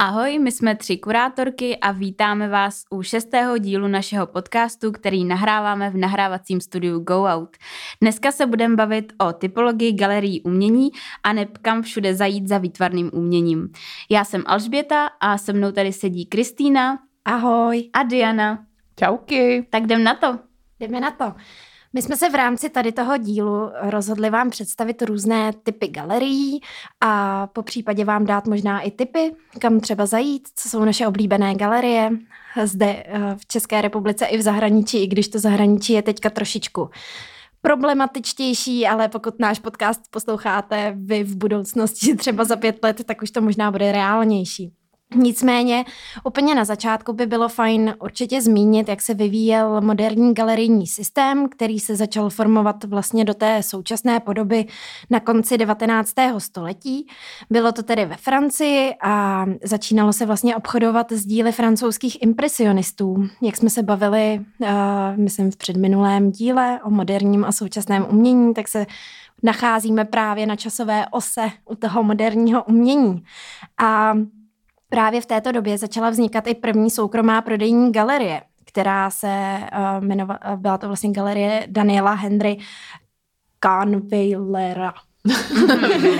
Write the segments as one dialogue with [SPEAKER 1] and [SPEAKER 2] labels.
[SPEAKER 1] Ahoj, my jsme tři kurátorky a vítáme vás u šestého dílu našeho podcastu, který nahráváme v nahrávacím studiu Go Out. Dneska se budeme bavit o typologii galerií umění a neb kam všude zajít za výtvarným uměním. Já jsem Alžběta a se mnou tady sedí Kristýna.
[SPEAKER 2] Ahoj.
[SPEAKER 1] A Diana.
[SPEAKER 3] Čauky.
[SPEAKER 1] Tak jdem na to.
[SPEAKER 2] Jdeme na to. My jsme se v rámci tady toho dílu rozhodli vám představit různé typy galerií a po případě vám dát možná i typy, kam třeba zajít, co jsou naše oblíbené galerie zde eh, v České republice i v zahraničí, i když to zahraničí je teďka trošičku problematičtější, ale pokud náš podcast posloucháte vy v budoucnosti třeba za pět let, tak už to možná bude reálnější. Nicméně úplně na začátku by bylo fajn určitě zmínit, jak se vyvíjel moderní galerijní systém, který se začal formovat vlastně do té současné podoby na konci 19. století. Bylo to tedy ve Francii a začínalo se vlastně obchodovat s díly francouzských impresionistů. Jak jsme se bavili, uh, myslím, v předminulém díle o moderním a současném umění, tak se nacházíme právě na časové ose u toho moderního umění. A Právě v této době začala vznikat i první soukromá prodejní galerie, která se uh, jmenovala, byla to vlastně galerie Daniela Henry Kahnweilera.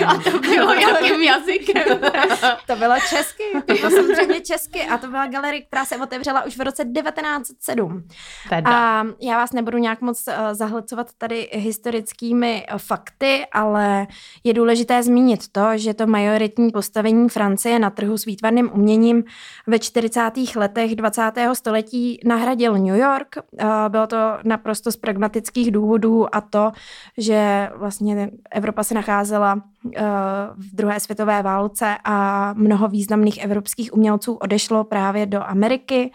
[SPEAKER 1] A to bylo jakým jazykem?
[SPEAKER 2] to bylo česky, to bylo samozřejmě česky a to byla galerie, která se otevřela už v roce 1907. Teda. A já vás nebudu nějak moc uh, zahlcovat tady historickými uh, fakty, ale je důležité zmínit to, že to majoritní postavení Francie na trhu s výtvarným uměním ve 40. letech 20. století nahradil New York. Uh, bylo to naprosto z pragmatických důvodů a to, že vlastně Evropa se nacházela eh, v druhé světové válce a mnoho významných evropských umělců odešlo právě do Ameriky,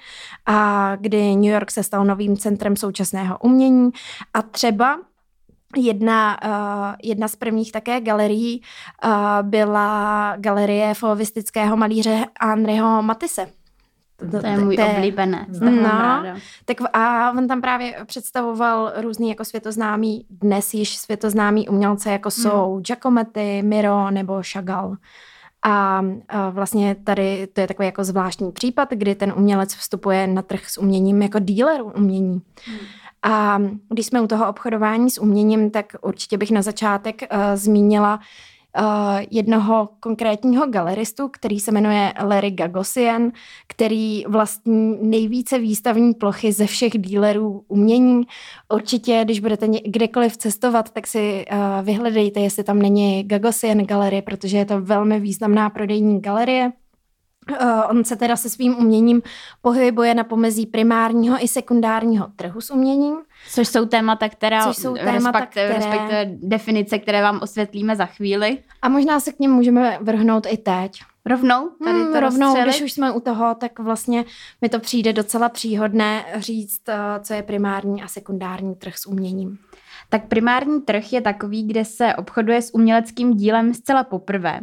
[SPEAKER 2] a kdy New York se stal novým centrem současného umění a třeba Jedna, uh, jedna z prvních také galerií uh, byla galerie fovistického malíře Andreho Matisse.
[SPEAKER 1] To, to je můj té, oblíbenec,
[SPEAKER 2] no, tak a on tam právě představoval různý jako světoznámý, dnes již světoznámý umělce, jako hmm. jsou hmm. Giacometti, Miro nebo Chagall. A, a vlastně tady to je takový jako zvláštní případ, kdy ten umělec vstupuje na trh s uměním jako díler umění. Hmm. A když jsme u toho obchodování s uměním, tak určitě bych na začátek uh, zmínila uh, jednoho konkrétního galeristu, který se jmenuje Larry Gagosian, který vlastní nejvíce výstavní plochy ze všech dílerů umění. Určitě, když budete kdekoliv cestovat, tak si uh, vyhledejte, jestli tam není Gagosian galerie, protože je to velmi významná prodejní galerie. Uh, on se teda se svým uměním pohybuje na pomezí primárního i sekundárního trhu s uměním.
[SPEAKER 1] Což jsou témata, která Což jsou témata, respekt, které... respektive definice, které vám osvětlíme za chvíli.
[SPEAKER 2] A možná se k něm můžeme vrhnout i teď.
[SPEAKER 1] Rovnou?
[SPEAKER 2] Tady hmm, to rovnou, rozstřelit? když už jsme u toho, tak vlastně mi to přijde docela příhodné říct, eh, co je primární a sekundární trh s uměním.
[SPEAKER 1] Tak primární trh je takový, kde se obchoduje s uměleckým dílem zcela poprvé.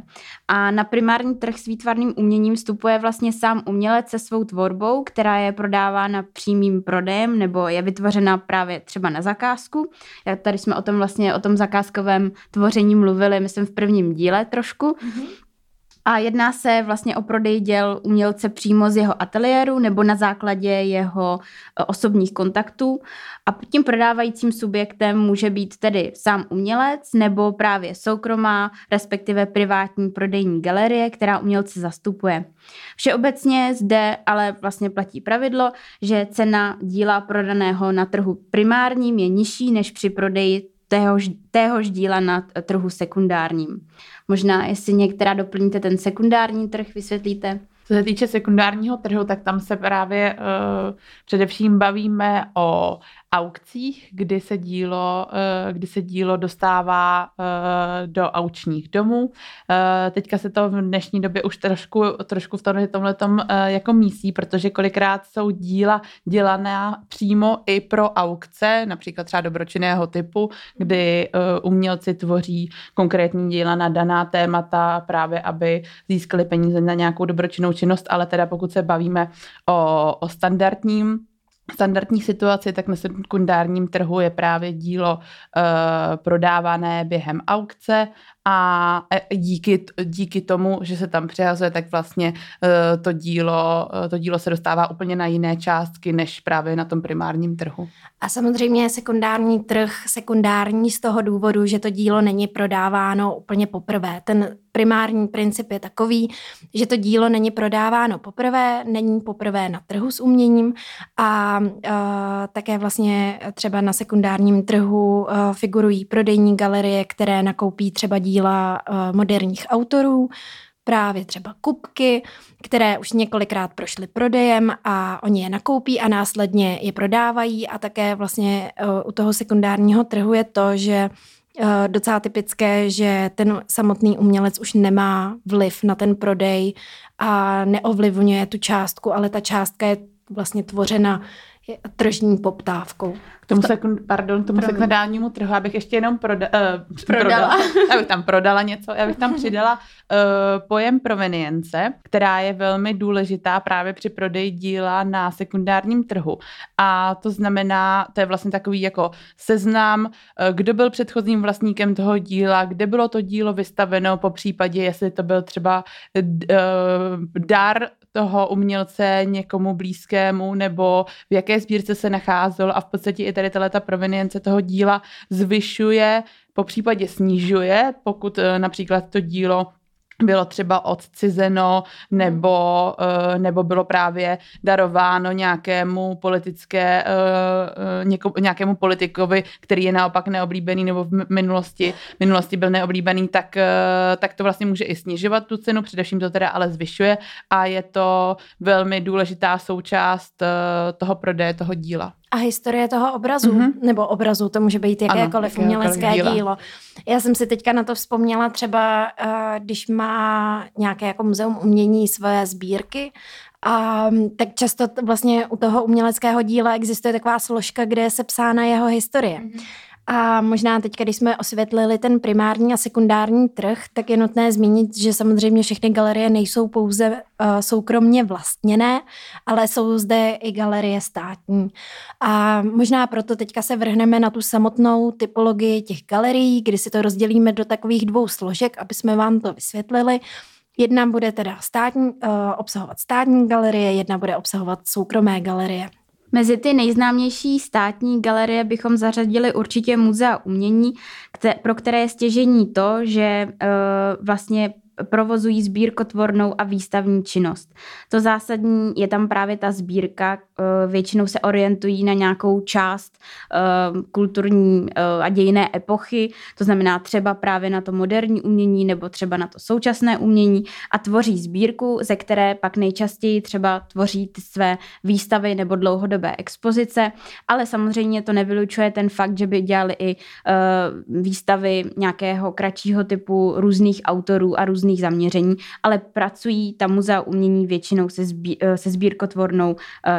[SPEAKER 1] A na primární trh s výtvarným uměním vstupuje vlastně sám umělec se svou tvorbou, která je prodávána přímým prodejem nebo je vytvořena právě třeba na zakázku. Tady jsme o tom vlastně, o tom zakázkovém tvoření mluvili, myslím, v prvním díle trošku. Mm-hmm. A jedná se vlastně o prodej děl umělce přímo z jeho ateliéru nebo na základě jeho e, osobních kontaktů. A tím prodávajícím subjektem může být tedy sám umělec nebo právě soukromá, respektive privátní prodejní galerie, která umělce zastupuje. Všeobecně zde ale vlastně platí pravidlo, že cena díla prodaného na trhu primárním je nižší než při prodeji téhož, téhož díla na trhu sekundárním. Možná, jestli některá doplníte ten sekundární trh, vysvětlíte?
[SPEAKER 3] Co se týče sekundárního trhu, tak tam se právě uh, především bavíme o aukcích, kdy se dílo, uh, kdy se dílo dostává uh, do aučních domů. Uh, teďka se to v dnešní době už trošku, trošku v tomhle uh, jako mísí, protože kolikrát jsou díla dělaná přímo i pro aukce, například třeba dobročinného typu, kdy umělci tvoří konkrétní díla na daná témata právě, aby získali peníze na nějakou dobročinnou činnost, ale teda pokud se bavíme o, o standardním standardní situaci, tak na sekundárním trhu je právě dílo uh, prodávané během aukce a e, díky, díky tomu, že se tam přehazuje, tak vlastně e, to dílo, e, to dílo se dostává úplně na jiné částky, než právě na tom primárním trhu.
[SPEAKER 2] A samozřejmě sekundární trh, sekundární z toho důvodu, že to dílo není prodáváno úplně poprvé. Ten primární princip je takový, že to dílo není prodáváno poprvé, není poprvé na trhu s uměním a a také vlastně třeba na sekundárním trhu a, figurují prodejní galerie, které nakoupí třeba díla a, moderních autorů, právě třeba kupky, které už několikrát prošly prodejem a oni je nakoupí a následně je prodávají. A také vlastně u toho sekundárního trhu je to, že Eh, docela typické, že ten samotný umělec už nemá vliv na ten prodej a neovlivňuje tu částku, ale ta částka je vlastně tvořena tržní poptávkou.
[SPEAKER 3] K tomu, sekund, pardon, tomu sekundárnímu trhu, abych ještě jenom proda, uh, prodala. prodala. abych tam prodala něco, já bych tam přidala uh, pojem provenience, která je velmi důležitá právě při prodeji díla na sekundárním trhu. A to znamená, to je vlastně takový jako seznam, uh, kdo byl předchozím vlastníkem toho díla, kde bylo to dílo vystaveno, po případě, jestli to byl třeba uh, dar toho umělce někomu blízkému, nebo v jaké sbírce se nacházel a v podstatě i tady ta provenience toho díla zvyšuje, po případě snižuje, pokud eh, například to dílo bylo třeba odcizeno nebo, eh, nebo bylo právě darováno nějakému politické, eh, nějakému politikovi, který je naopak neoblíbený nebo v minulosti, minulosti byl neoblíbený, tak, tak to vlastně může i snižovat tu cenu, především to teda ale zvyšuje a je to velmi důležitá součást toho prodeje toho díla.
[SPEAKER 2] A historie toho obrazu, mm-hmm. nebo obrazu, to může být jakékoliv ano, umělecké dílo. dílo. Já jsem si teďka na to vzpomněla třeba, uh, když má nějaké jako muzeum umění své sbírky, a tak často vlastně u toho uměleckého díla existuje taková složka, kde je sepsána jeho historie. Mm-hmm. A možná teď, když jsme osvětlili ten primární a sekundární trh, tak je nutné zmínit, že samozřejmě všechny galerie nejsou pouze uh, soukromně vlastněné, ale jsou zde i galerie státní. A možná proto teďka se vrhneme na tu samotnou typologii těch galerií, kdy si to rozdělíme do takových dvou složek, aby jsme vám to vysvětlili. Jedna bude teda státní, uh, obsahovat státní galerie, jedna bude obsahovat soukromé galerie.
[SPEAKER 1] Mezi ty nejznámější státní galerie bychom zařadili určitě muzea umění, pro které je stěžení to, že uh, vlastně provozují sbírkotvornou a výstavní činnost. To zásadní je tam právě ta sbírka, eh, většinou se orientují na nějakou část eh, kulturní eh, a dějiné epochy, to znamená třeba právě na to moderní umění nebo třeba na to současné umění a tvoří sbírku, ze které pak nejčastěji třeba tvoří ty své výstavy nebo dlouhodobé expozice, ale samozřejmě to nevylučuje ten fakt, že by dělali i výstavy nějakého kratšího typu různých autorů a různých různých zaměření, ale pracují ta muzea umění většinou se, sbí, eh, se sbírkotvornou uh,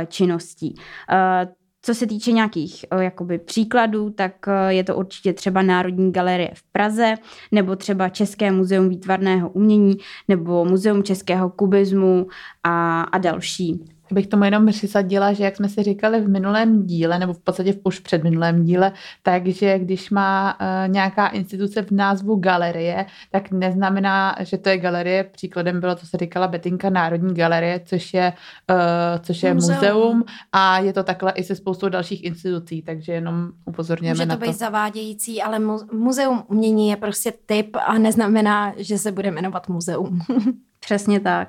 [SPEAKER 1] činností. Uh, co se týče nějakých jakoby příkladů, tak je to určitě třeba Národní galerie v Praze, nebo třeba České muzeum výtvarného umění, nebo Muzeum českého kubismu a, a další
[SPEAKER 3] bych tomu jenom přisadila, že jak jsme si říkali v minulém díle, nebo v podstatě v už před minulém díle, takže když má uh, nějaká instituce v názvu galerie, tak neznamená, že to je galerie. Příkladem bylo, co se říkala Betinka Národní galerie, což je, uh, což je muzeum. muzeum a je to takhle i se spoustou dalších institucí, takže jenom upozorněme
[SPEAKER 2] Může
[SPEAKER 3] to
[SPEAKER 2] na to. být zavádějící, ale muzeum umění je prostě typ a neznamená, že se bude jmenovat muzeum.
[SPEAKER 1] Přesně tak.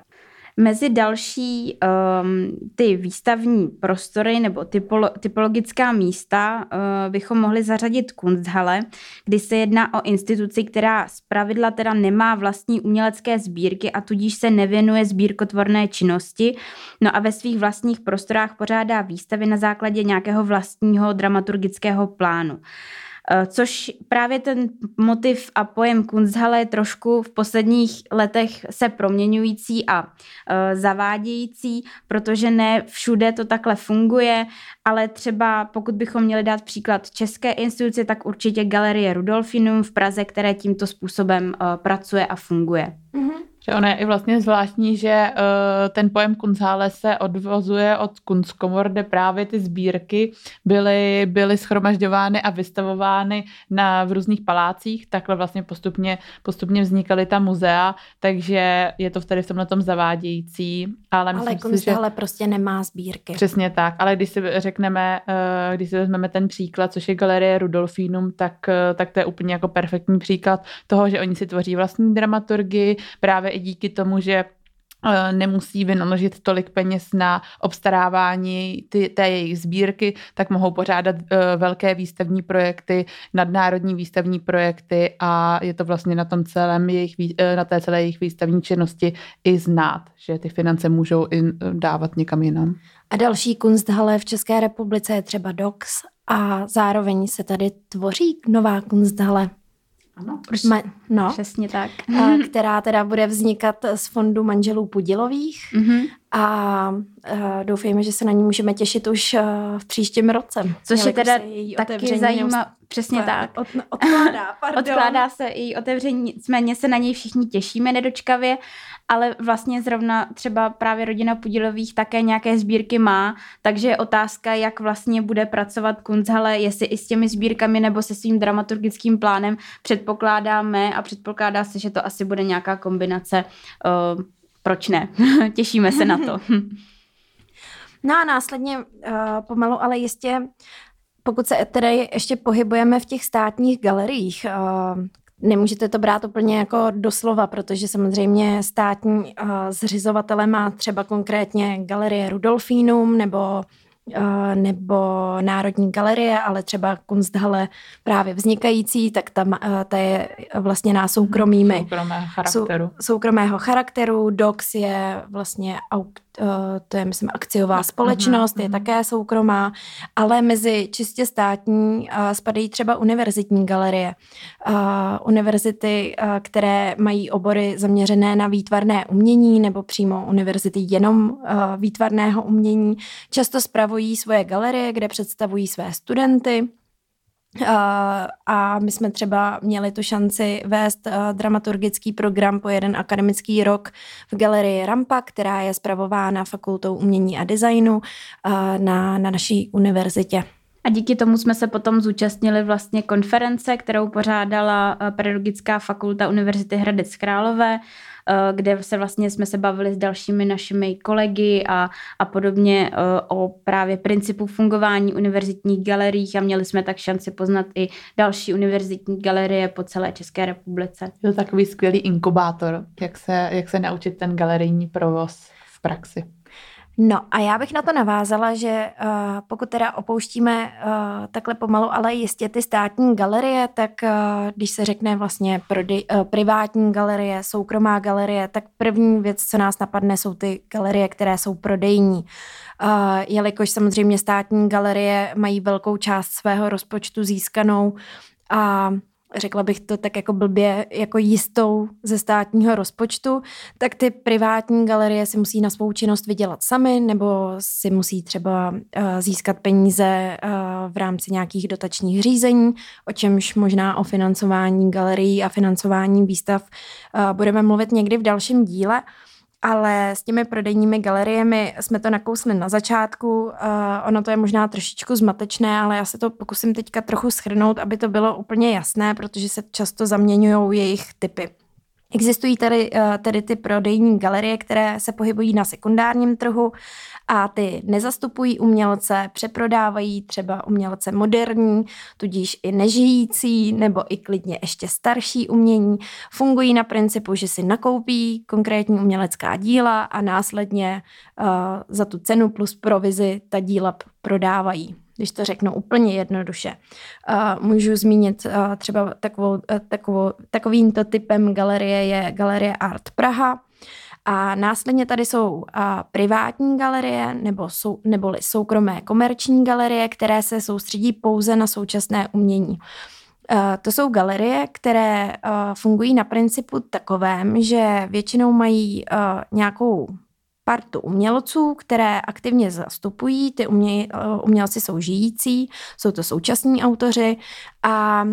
[SPEAKER 1] Mezi další um, ty výstavní prostory nebo typolo, typologická místa uh, bychom mohli zařadit Kunsthalle, kdy se jedná o instituci, která pravidla teda nemá vlastní umělecké sbírky a tudíž se nevěnuje sbírkotvorné činnosti, no a ve svých vlastních prostorách pořádá výstavy na základě nějakého vlastního dramaturgického plánu. Eh, což právě ten motiv a pojem Kunsthalle je trošku v posledních letech se proměňující a eh, zavádějící, protože ne všude to takhle funguje, ale třeba pokud bychom měli dát příklad české instituce, tak určitě Galerie Rudolfinum v Praze, které tímto způsobem eh, pracuje a funguje.
[SPEAKER 2] Mm-hmm.
[SPEAKER 3] Že ono je i vlastně zvláštní, že uh, ten pojem Kunsthalle se odvozuje od Kunstkomor, kde právě ty sbírky byly, byly schromažďovány a vystavovány na, v různých palácích, takhle vlastně postupně, postupně vznikaly ta muzea, takže je to tady v tomhle tom zavádějící. Ale,
[SPEAKER 2] ale Kunsthalle že... prostě nemá sbírky.
[SPEAKER 3] Přesně tak, ale když si řekneme, uh, když si vezmeme ten příklad, což je galerie Rudolfinum, tak, uh, tak to je úplně jako perfektní příklad toho, že oni si tvoří vlastní dramaturgii, právě i díky tomu, že eh, nemusí vynaložit tolik peněz na obstarávání ty, té jejich sbírky, tak mohou pořádat uh, velké výstavní projekty, nadnárodní výstavní projekty a je to vlastně na tom celém jejich, uh, na té celé jejich výstavní činnosti i znát, že ty finance můžou i dávat někam jinam.
[SPEAKER 2] A další Kunsthalle v České republice je třeba DOX a zároveň se tady tvoří nová Kunsthalle.
[SPEAKER 3] Ano,
[SPEAKER 2] Ma, no,
[SPEAKER 1] přesně tak.
[SPEAKER 2] Která teda bude vznikat z fondu manželů Pudilových mm-hmm. A, a doufejme, že se na ní můžeme těšit už v příštím roce.
[SPEAKER 1] Což je teda taky zajímavé. Přesně
[SPEAKER 2] od,
[SPEAKER 1] tak.
[SPEAKER 2] Od, odkládá, pardon.
[SPEAKER 1] Odkládá se i otevření, nicméně se na něj všichni těšíme nedočkavě, ale vlastně zrovna třeba právě rodina Pudilových také nějaké sbírky má, takže je otázka, jak vlastně bude pracovat Kunzhale, jestli i s těmi sbírkami nebo se svým dramaturgickým plánem předpokládáme a předpokládá se, že to asi bude nějaká kombinace. Uh, proč ne? Těšíme se na to.
[SPEAKER 2] No a následně uh, pomalu, ale jistě pokud se tedy ještě pohybujeme v těch státních galeriích, nemůžete to brát úplně jako doslova, protože samozřejmě státní zřizovatele má třeba konkrétně galerie Rudolfinum nebo nebo Národní galerie, ale třeba Kunsthalle právě vznikající, tak ta, ta je vlastně na soukromými.
[SPEAKER 3] Soukromého charakteru.
[SPEAKER 2] Sou, soukromého charakteru. Dox je vlastně auk, Eh, to je, myslím, akciová společnost, je také soukromá, ale mezi čistě státní eh, spadají třeba univerzitní galerie. Eh, univerzity, které mají obory zaměřené na výtvarné umění nebo přímo univerzity jenom výtvarného umění, často spravují svoje galerie, kde představují své studenty, a my jsme třeba měli tu šanci vést dramaturgický program po jeden akademický rok v galerii Rampa, která je spravována Fakultou umění a designu na, na naší univerzitě.
[SPEAKER 1] A díky tomu jsme se potom zúčastnili vlastně konference, kterou pořádala Pedagogická fakulta Univerzity Hradec Králové, Eh, kde se vlastně jsme se bavili s dalšími našimi kolegy a, a podobně eh, o právě principu fungování univerzitních galerií a měli jsme tak šanci poznat i další univerzitní galerie po celé České republice.
[SPEAKER 3] To takový skvělý inkubátor, jak se, jak se naučit ten galerijní provoz v praxi.
[SPEAKER 2] No a já bych na to navázala, že uh, pokud teda opouštíme uh, takhle pomalu, ale jistě ty státní galerie, tak uh, když se řekne vlastně prody, uh, privátní galerie, soukromá galerie, tak první věc, co nás napadne, jsou ty galerie, které jsou prodejní. Uh, jelikož samozřejmě státní galerie mají velkou část svého rozpočtu získanou a řekla bych to tak jako blbě, jako jistou ze státního rozpočtu, tak ty privátní galerie si musí na svou činnost vydělat sami, nebo si musí třeba uh, získat peníze uh, v rámci nějakých dotačních řízení, o čemž možná o financování galerií a financování výstav uh, budeme mluvit někdy v dalším díle. Uh, ale s těmi prodejními galeriemi jsme to nakousli na začátku. Uh, ono to je možná trošičku zmatečné, ale já se to pokusím teďka trochu schrnout, aby to bylo úplně jasné, protože se často zaměňují jejich typy. Existují tady, eh, tady ty prodejní galerie, které se pohybují na sekundárním trhu a ty nezastupují umělce, přeprodávají třeba umělce moderní, tudíž i nežijící nebo i klidně ještě starší umění. Fungují na principu, že si nakoupí konkrétní umělecká díla a následně uh, za tu cenu plus provizi ta díla prodávají když to řeknu úplně jednoduše. Můžu zmínit třeba takovou, takovou, takovýmto typem galerie je Galerie Art Praha, a následně tady jsou uh, privátní galerie nebo sou, neboli soukromé komerční galerie, které se soustředí pouze na současné umění. Uh, to jsou galerie, které uh, fungují na principu takovém, že většinou mají uh, nějakou partu umělců, které aktivně zastupují. Ty umě, umělci jsou žijící, jsou to současní autoři a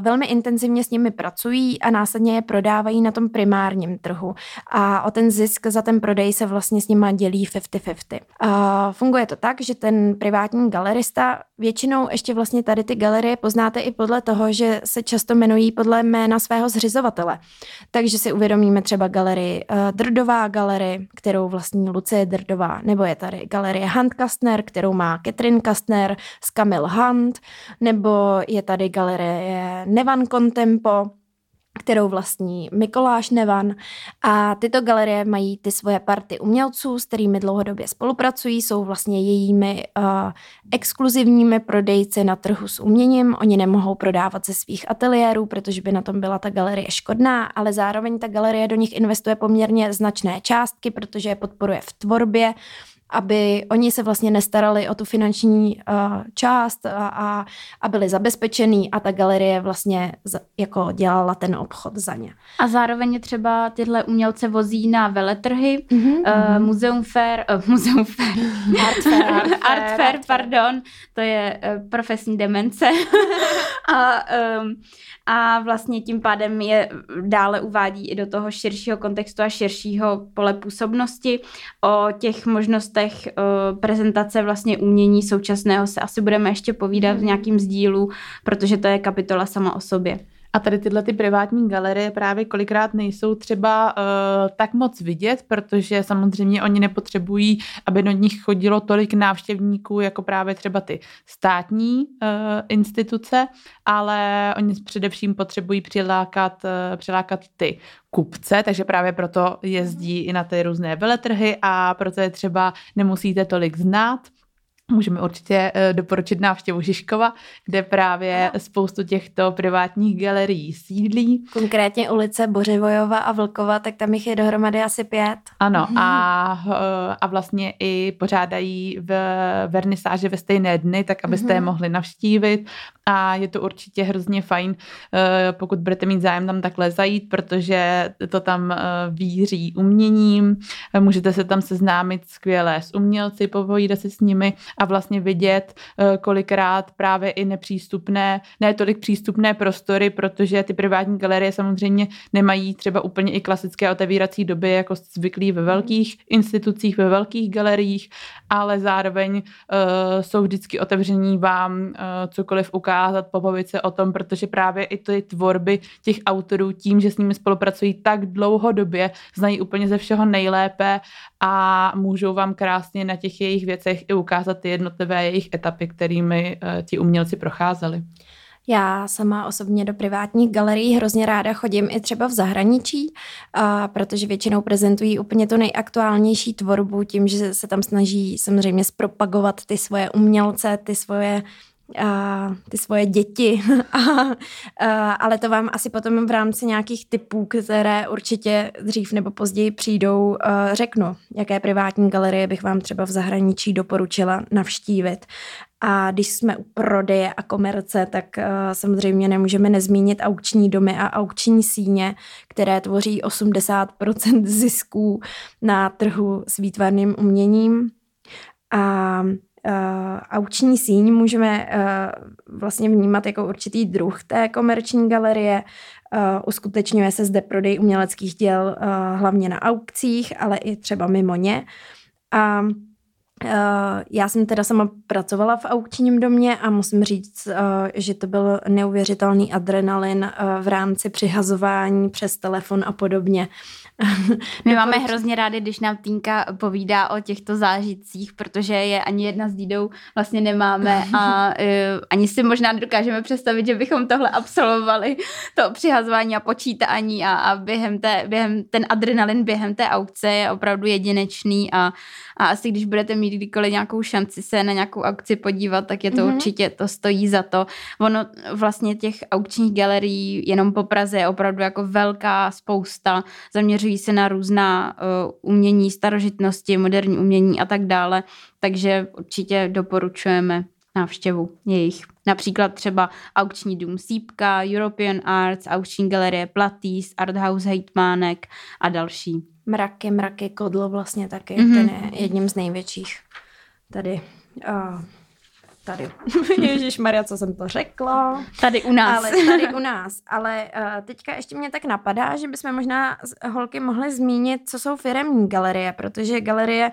[SPEAKER 2] velmi intenzivně s nimi pracují a následně je prodávají na tom primárním trhu. A o ten zisk za ten prodej se vlastně s nimi dělí 50-50. Funguje to tak, že ten privátní galerista většinou ještě vlastně tady ty galerie poznáte i podle toho, že se často jmenují podle jména svého zřizovatele. Takže si uvědomíme třeba galerii Drdová galerie, kterou vlastní Lucie Drdová, nebo je tady galerie Hunt Kastner, kterou má Catherine Kastner s Kamil Hunt, nebo je tady galerie Nevan Contempo, kterou vlastní Mikoláš Nevan. A tyto galerie mají ty svoje party umělců, s kterými dlouhodobě spolupracují, jsou vlastně jejími uh, exkluzivními prodejci na trhu s uměním. Oni nemohou prodávat ze svých ateliérů, protože by na tom byla ta galerie škodná, ale zároveň ta galerie do nich investuje poměrně značné částky, protože je podporuje v tvorbě aby oni se vlastně nestarali o tu finanční uh, část a, a, a byli zabezpečený a ta galerie vlastně z, jako dělala ten obchod za ně.
[SPEAKER 1] A zároveň třeba tyhle umělce vozí na veletrhy, mm-hmm. uh, Muzeum Fair, uh, Muzeum Fair,
[SPEAKER 2] Art Fair, Art
[SPEAKER 1] Fair, Art Fair pardon, to je uh, profesní demence. a, um, a vlastně tím pádem je dále uvádí i do toho širšího kontextu a širšího pole působnosti o těch možnostech uh, prezentace vlastně umění současného se asi budeme ještě povídat v mhm. nějakým sdílu, protože to je kapitola sama o sobě.
[SPEAKER 3] A tady tyhle ty privátní galerie právě kolikrát nejsou třeba uh, tak moc vidět, protože samozřejmě oni nepotřebují, aby do nich chodilo tolik návštěvníků, jako právě třeba ty státní uh, instituce, ale oni především potřebují přilákat, uh, přilákat ty kupce, takže právě proto jezdí i na ty různé veletrhy a proto je třeba nemusíte tolik znát, Můžeme určitě eh, doporučit návštěvu Žižkova, kde právě spoustu těchto privátních galerií sídlí.
[SPEAKER 2] Konkrétně ulice Bořivojova a Vlkova, tak tam jich je dohromady asi pět.
[SPEAKER 3] Ano a, eh, a vlastně i pořádají v vernisáže ve stejné dny, tak abyste je mhm. mohli navštívit a je to určitě hrozně fajn, eh, pokud budete mít zájem tam takhle zajít, protože to tam víří uměním, můžete se tam seznámit skvěle s umělci, popovídat se s nimi a vlastně vidět eh, kolikrát právě i nepřístupné, ne tolik přístupné prostory, protože ty privátní galerie samozřejmě nemají třeba úplně i klasické otevírací doby, jako zvyklí ve velkých institucích, ve velkých galeriích, ale zároveň jsou vždycky otevření vám cokoliv ukázat, popovit se o tom, protože právě i ty tvorby těch autorů tím, že s nimi spolupracují tak dlouhodobě, znají úplně ze všeho nejlépe a můžou vám krásně na těch jejich věcech i ukázat ty jednotlivé jejich etapy, kterými uh, ti umělci procházeli.
[SPEAKER 2] Já sama osobně do privátních galerií hrozně ráda chodím i třeba v zahraničí, a protože většinou prezentují úplně to nejaktuálnější tvorbu tím, že se tam snaží samozřejmě zpropagovat ty svoje umělce, ty svoje a ty svoje děti, a, a, ale to vám asi potom v rámci nějakých typů, které určitě dřív nebo později přijdou, a, řeknu, jaké privátní galerie bych vám třeba v zahraničí doporučila navštívit. A když jsme u prodeje a komerce, tak uh, samozřejmě nemůžeme nezmínit aukční domy a aukční síně, které tvoří 80% zisků na trhu s výtvarným uměním. A auční síň můžeme uh, vlastně vnímat jako určitý druh té komerční galerie. Uh, uskutečňuje se zde prodej uměleckých děl hlavně na aukcích, ale i třeba mimo ně. A já jsem teda sama pracovala v aukčním domě a musím říct, uh, že to byl neuvěřitelný adrenalin uh, v rámci přihazování přes telefon a podobně.
[SPEAKER 1] My máme hrozně rádi, když nám Týnka povídá o těchto zážitcích, protože je ani jedna s Dídou vlastně nemáme a uh, ani si možná nedokážeme představit, že bychom tohle absolvovali, to přihazování a počítání a, a během, té, během ten adrenalin během té aukce je opravdu jedinečný a, a asi když budete mít kdykoliv nějakou šanci se na nějakou aukci podívat, tak je to mm-hmm. určitě, to stojí za to. Ono vlastně těch aukčních galerií jenom po Praze je opravdu jako velká spousta, zaměřují se na různá uh, umění, starožitnosti, moderní umění a tak dále, takže určitě doporučujeme návštěvu jejich. Například třeba aukční dům Sípka, European Arts, aukční galerie Platýs, Arthouse Hejtmánek a další.
[SPEAKER 2] Mraky, mraky, kodlo vlastně taky, mm-hmm. ten je jedním z největších tady. Uh, tady. Ježíš Maria, co jsem to řekla.
[SPEAKER 1] Tady u nás.
[SPEAKER 2] Ale tady u nás. Ale uh, teďka ještě mě tak napadá, že bychom možná holky mohly zmínit, co jsou firemní galerie, protože galerie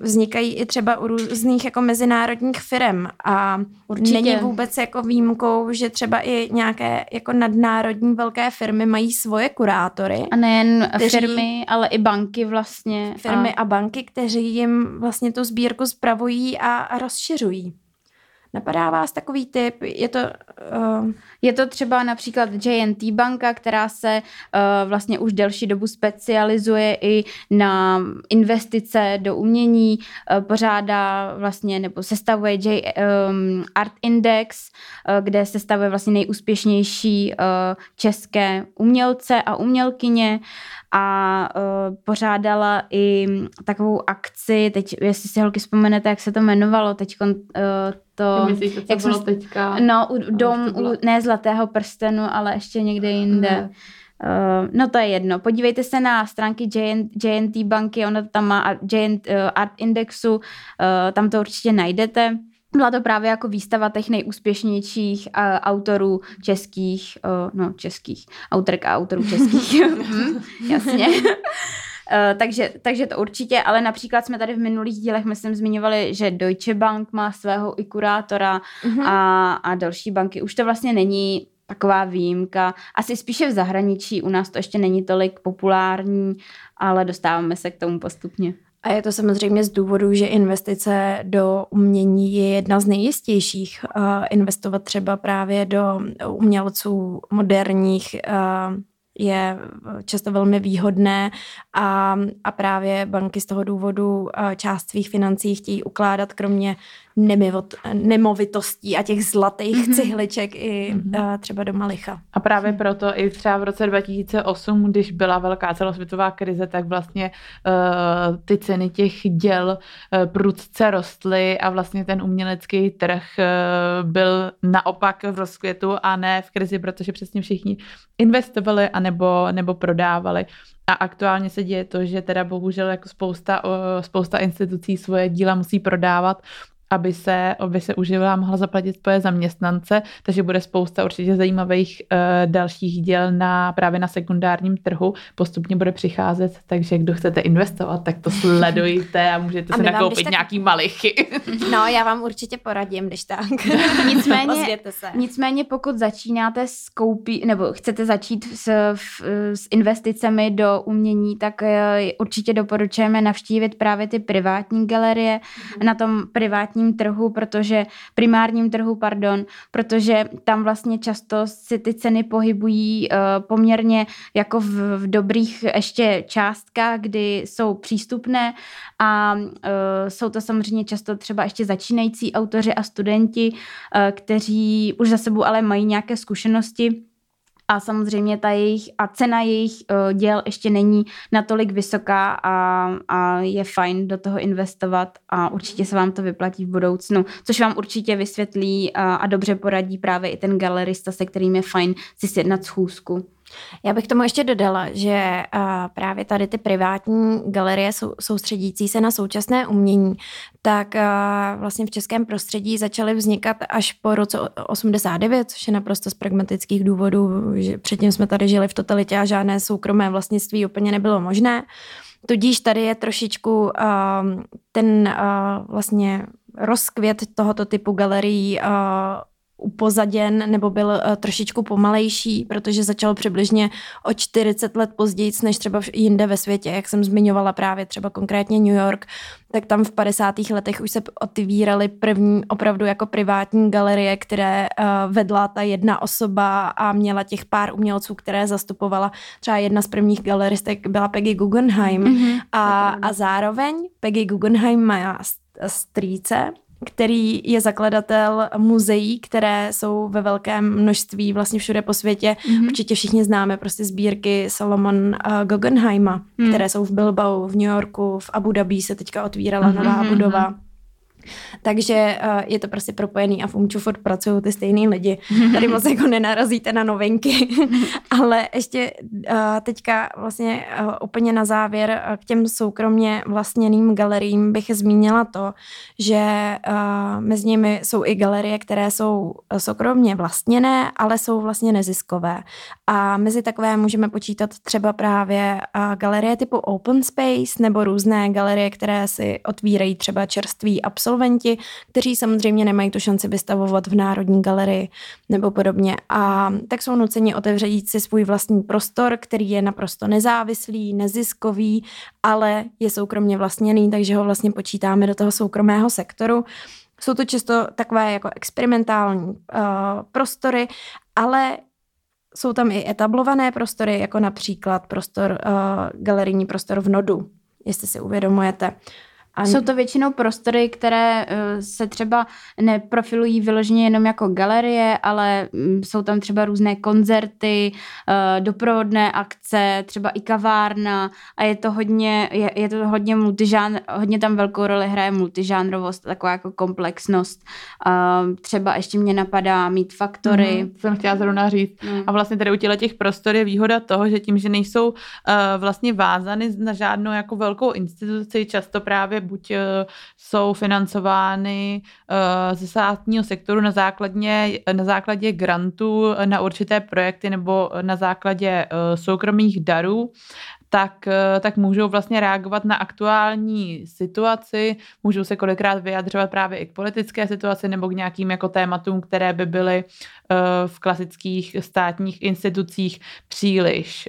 [SPEAKER 2] vznikají i třeba u různých jako mezinárodních firm a Určitě. není vůbec jako výjimkou, že třeba i nějaké jako nadnárodní velké firmy mají svoje kurátory.
[SPEAKER 1] A nejen kteří, firmy, ale i banky vlastně.
[SPEAKER 2] Firmy a, a banky, kteří jim vlastně tu sbírku spravují a, a rozšiřují. Napadá vás takový typ? Je to... Uh...
[SPEAKER 1] Je to třeba například JNT banka, která se uh, vlastně už delší dobu specializuje i na investice do umění, uh, pořádá vlastně nebo sestavuje J, um, Art Index, uh, kde sestavuje vlastně nejúspěšnější uh, české umělce a umělkyně a uh, pořádala i takovou akci, teď jestli si holky vzpomenete, jak se to jmenovalo, teď uh,
[SPEAKER 3] to... Myslíš, jak bylo jsme, teďka?
[SPEAKER 1] No, u, dom, u, ne Zlatého prstenu, ale ještě někde jinde. Hmm. Uh, no to je jedno. Podívejte se na stránky JNT, JNT banky, ona tam má JNT, uh, Art Indexu, uh, tam to určitě najdete. Byla to právě jako výstava těch nejúspěšnějších uh, autorů českých, uh, no českých, autorek a autorů českých, jasně. Uh, takže, takže to určitě, ale například jsme tady v minulých dílech, myslím, zmiňovali, že Deutsche Bank má svého i kurátora uh-huh. a, a další banky. Už to vlastně není taková výjimka. Asi spíše v zahraničí, u nás to ještě není tolik populární, ale dostáváme se k tomu postupně.
[SPEAKER 2] A je to samozřejmě z důvodu, že investice do umění je jedna z nejistějších. Uh, investovat třeba právě do umělců moderních uh, je často velmi výhodné a, a právě banky z toho důvodu část svých financí chtějí ukládat kromě nemivot, nemovitostí a těch zlatých mm-hmm. cihliček i mm-hmm. třeba do Malicha.
[SPEAKER 3] A právě proto i třeba v roce 2008, když byla velká celosvětová krize, tak vlastně uh, ty ceny těch děl uh, prudce rostly a vlastně ten umělecký trh uh, byl naopak v rozkvětu a ne v krizi, protože přesně všichni investovali a nebo, nebo prodávali. A aktuálně se děje to, že teda bohužel jako spousta, spousta institucí svoje díla musí prodávat, aby se, aby se uživila mohla zaplatit svoje zaměstnance, takže bude spousta určitě zajímavých uh, dalších děl na právě na sekundárním trhu. Postupně bude přicházet, takže kdo chcete investovat, tak to sledujte a můžete a se nakoupit tak... nějaký malichy.
[SPEAKER 2] No, já vám určitě poradím, když tak.
[SPEAKER 1] nicméně, se. nicméně pokud začínáte s koupí, nebo chcete začít s, s investicemi do umění, tak uh, určitě doporučujeme navštívit právě ty privátní galerie. Mm. Na tom privátní státním trhu, protože primárním trhu, pardon, protože tam vlastně často si ty ceny pohybují uh, poměrně jako v, v dobrých ještě částkách, kdy jsou přístupné a uh, jsou to samozřejmě často třeba ještě začínající autoři a studenti, uh, kteří už za sebou ale mají nějaké zkušenosti a samozřejmě ta jejich a cena jejich uh, děl ještě není natolik vysoká a, a je fajn do toho investovat a určitě se vám to vyplatí v budoucnu, což vám určitě vysvětlí a, a dobře poradí právě i ten galerista, se kterým je fajn si sjednat schůzku.
[SPEAKER 2] Já bych tomu ještě dodala, že právě tady ty privátní galerie sou, soustředící se na současné umění, tak vlastně v českém prostředí začaly vznikat až po roce 89, což je naprosto z pragmatických důvodů, že předtím jsme tady žili v totalitě a žádné soukromé vlastnictví úplně nebylo možné. Tudíž tady je trošičku uh, ten vlastně rozkvět tohoto typu galerií upozaděn nebo byl uh, trošičku pomalejší, protože začal přibližně o 40 let později, než třeba jinde ve světě, jak jsem zmiňovala právě třeba konkrétně New York, tak tam v 50. letech už se otvíraly první opravdu jako privátní galerie, které uh, vedla ta jedna osoba a měla těch pár umělců, které zastupovala. Třeba jedna z prvních galeristek byla Peggy Guggenheim mm-hmm. a, a zároveň Peggy Guggenheim má strýce, který je zakladatel muzeí, které jsou ve velkém množství vlastně všude po světě. Mm-hmm. Určitě všichni známe prostě sbírky Solomon uh, Guggenheima, mm. které jsou v Bilbao, v New Yorku, v Abu Dhabi se teďka otvírala mm-hmm. nová budova. Takže uh, je to prostě propojený a v Umču furt pracují ty stejný lidi. Tady moc jako nenarazíte na novinky. Ale ještě uh, teďka vlastně uh, úplně na závěr uh, k těm soukromně vlastněným galeriím bych zmínila to, že uh, mezi nimi jsou i galerie, které jsou soukromně vlastněné, ale jsou vlastně neziskové. A mezi takové můžeme počítat třeba právě uh, galerie typu Open Space nebo různé galerie, které si otvírají třeba čerství absolventi absolventi, kteří samozřejmě nemají tu šanci vystavovat v Národní galerii nebo podobně. A tak jsou nuceni otevřít si svůj vlastní prostor, který je naprosto nezávislý, neziskový, ale je soukromně vlastněný, takže ho vlastně počítáme do toho soukromého sektoru. Jsou to často takové jako experimentální uh, prostory, ale jsou tam i etablované prostory, jako například prostor, uh, galerijní prostor v Nodu, jestli si uvědomujete.
[SPEAKER 1] A jsou to většinou prostory, které uh, se třeba neprofilují vyloženě jenom jako galerie, ale um, jsou tam třeba různé koncerty, uh, doprovodné akce, třeba i kavárna a je to hodně, je, je to hodně multižánr, hodně tam velkou roli hraje multižánrovost, taková jako komplexnost. Uh, třeba ještě mě napadá mít faktory.
[SPEAKER 3] Mm, jsem chtěla zrovna říct. Mm. A vlastně tady u těch prostor je výhoda toho, že tím, že nejsou vlastně vázány na žádnou jako velkou instituci, často právě buď eh, jsou financovány eh, ze státního sektoru na základě, na základě grantů na určité projekty nebo na základě eh, soukromých darů tak, eh, tak můžou vlastně reagovat na aktuální situaci, můžou se kolikrát vyjadřovat právě i k politické situaci nebo k nějakým jako tématům, které by byly uh, v klasických státních institucích příliš,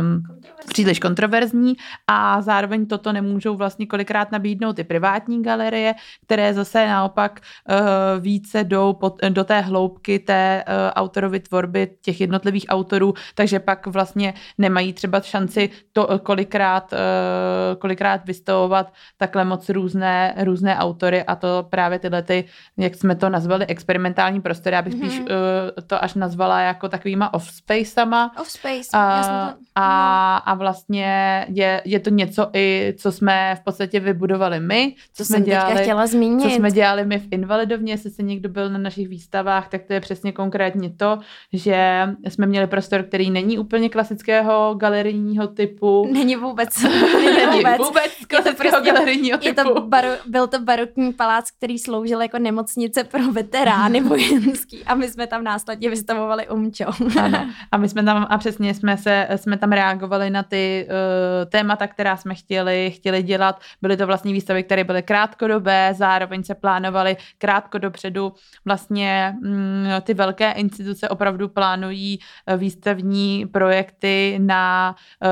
[SPEAKER 3] um, příliš kontroverzní. A zároveň toto nemůžou vlastně kolikrát nabídnout i privátní galerie, které zase naopak uh, více jdou pod, do té hloubky té autorovy tvorby těch jednotlivých autorů, takže pak vlastně nemají třeba šanci to eh, kolikrát, uh, kolikrát vystavovat takhle moc různé, různé autory a to právě tyhle ty, jak jsme to nazvali, experimentální prostory, já bych spíš mm-hmm. uh, to až nazvala jako takovýma off-spacema.
[SPEAKER 2] Off-space,
[SPEAKER 3] a, to... a, a vlastně je, je to něco i, co jsme v podstatě vybudovali my, co,
[SPEAKER 2] co jsme dělali, chtěla zmínit.
[SPEAKER 3] co jsme dělali my v Invalidovně, jestli se někdo byl na našich výstavách, tak to je přesně konkrétně to, že jsme měli prostor, který není úplně klasického galerijního typu,
[SPEAKER 2] Není vůbec.
[SPEAKER 3] Není vůbec, vůbec je to prostě, galerijního
[SPEAKER 2] je to baro, Byl to barokní palác, který sloužil jako nemocnice pro veterány vojenský a my jsme tam následně vystavovali umčo.
[SPEAKER 3] ano. A my jsme tam, a přesně jsme, se, jsme tam reagovali na ty uh, témata, která jsme chtěli, chtěli dělat. Byly to vlastně výstavy, které byly krátkodobé, zároveň se plánovaly krátko dopředu. Vlastně mm, ty velké instituce opravdu plánují uh, výstavní projekty na uh,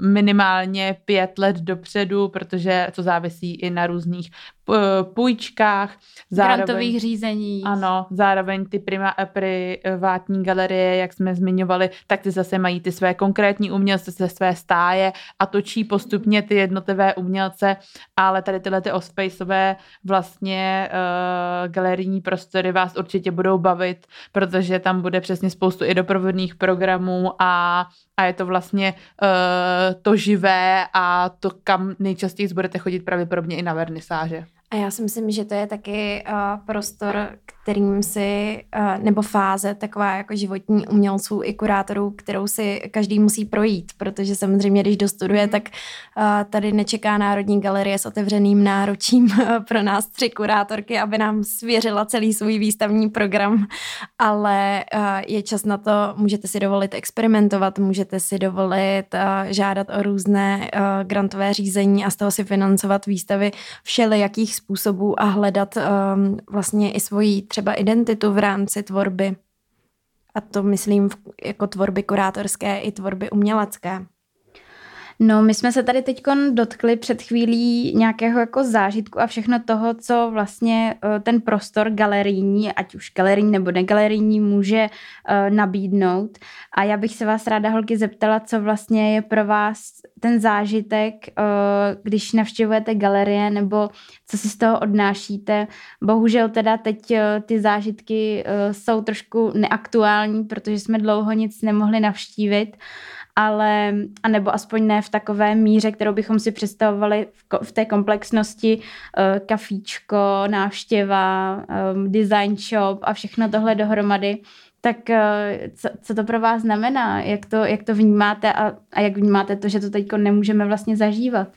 [SPEAKER 3] minimálně pět let dopředu, protože to závisí i na různých půjčkách.
[SPEAKER 1] Zároveň, Grantových řízení.
[SPEAKER 3] Ano, zároveň ty prima, privátní galerie, jak jsme zmiňovali, tak ty zase mají ty své konkrétní umělce ze své stáje a točí postupně ty jednotlivé umělce, ale tady tyhle ty ospaceové vlastně uh, galerijní prostory vás určitě budou bavit, protože tam bude přesně spoustu i doprovodných programů a, a je to vlastně uh, to živé a to, kam nejčastěji budete chodit pravděpodobně i na vernisáže.
[SPEAKER 2] A já si myslím, že to je taky uh, prostor, kterým si, uh, nebo fáze taková jako životní umělců i kurátorů, kterou si každý musí projít, protože samozřejmě, když dostuduje, mhm. tak uh, tady nečeká Národní galerie s otevřeným náročím uh, pro nás tři kurátorky, aby nám svěřila celý svůj výstavní program, ale uh, je čas na to, můžete si dovolit experimentovat, můžete si dovolit uh, žádat o různé uh, grantové řízení a z toho si financovat výstavy všelijakých způsobů a hledat um, vlastně i svoji třeba identitu v rámci tvorby. A to myslím jako tvorby kurátorské i tvorby umělecké.
[SPEAKER 1] No, my jsme se tady teď dotkli před chvílí nějakého jako zážitku a všechno toho, co vlastně eh, ten prostor galerijní, ať už galerijní nebo negalerijní, může uh, nabídnout. A já bych se vás ráda, holky, zeptala, co vlastně je pro vás ten zážitek, uh, když navštěvujete galerie, nebo co si z toho odnášíte. Bohužel teda teď ty zážitky jsou trošku neaktuální, protože jsme dlouho nic nemohli navštívit, ale, anebo aspoň ne v takové míře, kterou bychom si představovali v, v té komplexnosti uh, kafíčko, návštěva, um, design shop a všechno tohle dohromady, tak uh, co, co to pro vás znamená? Jak to, jak to vnímáte a, a jak vnímáte to, že to teď nemůžeme vlastně zažívat?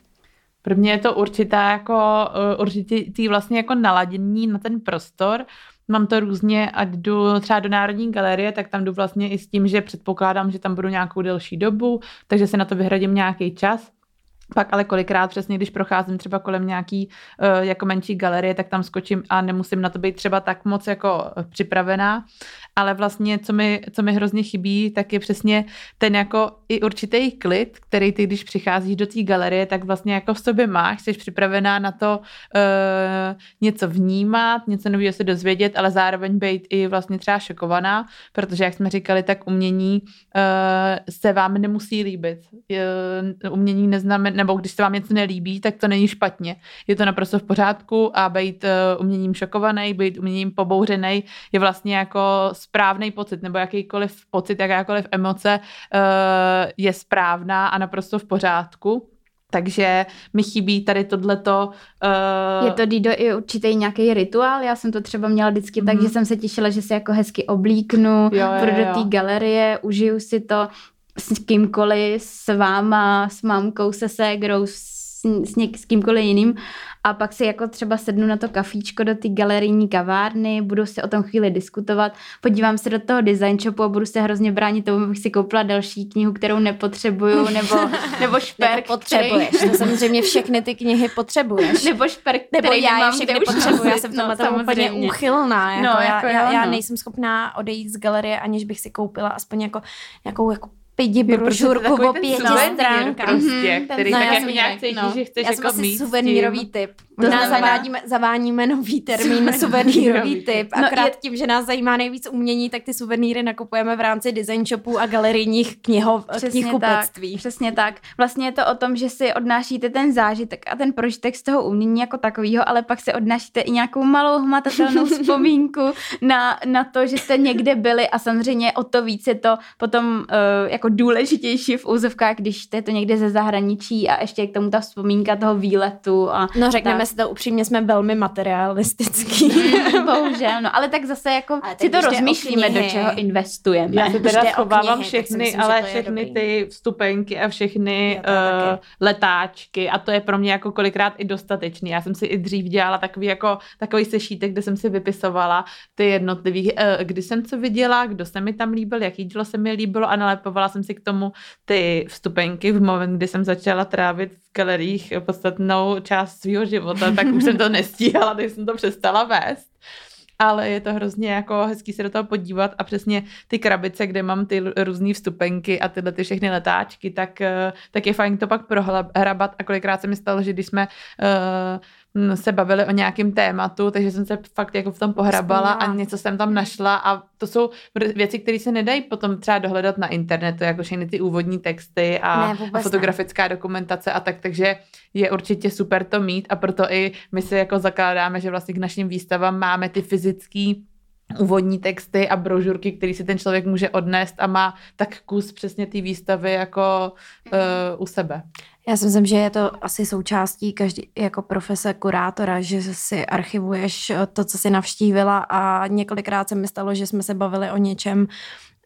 [SPEAKER 3] Pro mě je to určitá jako, určitý vlastně jako naladění na ten prostor, Mám to různě, ať jdu třeba do Národní galerie, tak tam jdu vlastně i s tím, že předpokládám, že tam budu nějakou delší dobu, takže se na to vyhradím nějaký čas. Pak ale kolikrát přesně, když procházím třeba kolem nějaký uh, jako menší galerie, tak tam skočím a nemusím na to být třeba tak moc jako připravená ale vlastně, co mi, co mi hrozně chybí, tak je přesně ten jako i určitý klid, který ty, když přicházíš do té galerie, tak vlastně jako v sobě máš, jsi připravená na to uh, něco vnímat, něco nového se dozvědět, ale zároveň být i vlastně třeba šokovaná, protože jak jsme říkali, tak umění uh, se vám nemusí líbit. Uh, umění neznamená, nebo když se vám něco nelíbí, tak to není špatně. Je to naprosto v pořádku a být uh, uměním šokovaný, být uměním pobouřený je vlastně jako správný pocit nebo jakýkoliv pocit, jakákoliv emoce uh, je správná a naprosto v pořádku. Takže mi chybí tady tohleto.
[SPEAKER 1] Uh... Je to, Dido, i určitý nějaký rituál? Já jsem to třeba měla vždycky mm-hmm. tak, že mhm. jsem se těšila, že se jako hezky oblíknu, jo, jo, do té galerie, užiju si to s kýmkoliv, s váma, s mámkou, se ségrou, s s, něk, s kýmkoliv jiným a pak si jako třeba sednu na to kafíčko do té galerijní kavárny, budu si o tom chvíli diskutovat, podívám se do toho design shopu a budu se hrozně bránit tomu, abych si koupila další knihu, kterou nepotřebuju, nebo, nebo šperk,
[SPEAKER 2] potřebuješ. Který... To samozřejmě všechny ty knihy potřebuješ.
[SPEAKER 1] nebo šperk,
[SPEAKER 2] nebo já je všechny potřebuju, já jsem v tomhle no, úplně uchylná. Jako no, jako já, já, já, no. nejsem schopná odejít z galerie, aniž bych si koupila aspoň jako nějakou jako pidi brožurku o pěti stránkách.
[SPEAKER 3] Prostě, mm-hmm, který tak jako nějak cítíš, no. že chceš
[SPEAKER 2] Já
[SPEAKER 3] jako mít
[SPEAKER 2] suvenýrový typ. Možná zavádíme, zaváníme nový termín suvenýrový typ. No, Akorát je... tím, že nás zajímá nejvíc umění, tak ty suvenýry nakupujeme v rámci design shopů a galerijních knihov, knihkupectví.
[SPEAKER 1] Tak, přesně tak. Vlastně je to o tom, že si odnášíte ten zážitek a ten prožitek z toho umění jako takového, ale pak si odnášíte i nějakou malou hmatatelnou vzpomínku na, na to, že jste někde byli a samozřejmě o to víc je to potom uh, jako důležitější v úzovkách, když jste to někde ze zahraničí a ještě k tomu ta vzpomínka toho výletu. A
[SPEAKER 2] no řekneme tak. Si to upřímně, jsme velmi materialistický.
[SPEAKER 1] Mm, bohužel, no ale tak zase jako si to rozmýšlíme, do čeho investujeme.
[SPEAKER 3] Já si teda schovávám knihy, všechny, myslím, ale všechny ty vstupenky a všechny uh, letáčky a to je pro mě jako kolikrát i dostatečný. Já jsem si i dřív dělala takový jako takový sešítek, kde jsem si vypisovala ty jednotlivý, uh, kdy jsem co viděla, kdo se mi tam líbil, jaký dílo se mi líbilo a nalepovala jsem si k tomu ty vstupenky v moment, kdy jsem začala trávit v galeriích podstatnou část svého života, tak už jsem to nestíhala, tak jsem to přestala vést. Ale je to hrozně jako hezký se do toho podívat a přesně ty krabice, kde mám ty různé vstupenky a tyhle ty všechny letáčky, tak, eh, tak je fajn to pak prohrabat a kolikrát se mi stalo, že když jsme uh, se bavili o nějakém tématu, takže jsem se fakt jako v tom pohrabala a něco jsem tam našla a to jsou věci, které se nedají potom třeba dohledat na internetu, jako všechny ty úvodní texty a, ne, a fotografická ne. dokumentace a tak, takže je určitě super to mít a proto i my si jako zakládáme, že vlastně k našim výstavám máme ty fyzický úvodní texty a brožurky, který si ten člověk může odnést a má tak kus přesně té výstavy jako uh, u sebe.
[SPEAKER 2] Já si myslím, že je to asi součástí každý jako profese kurátora, že si archivuješ to, co si navštívila a několikrát se mi stalo, že jsme se bavili o něčem,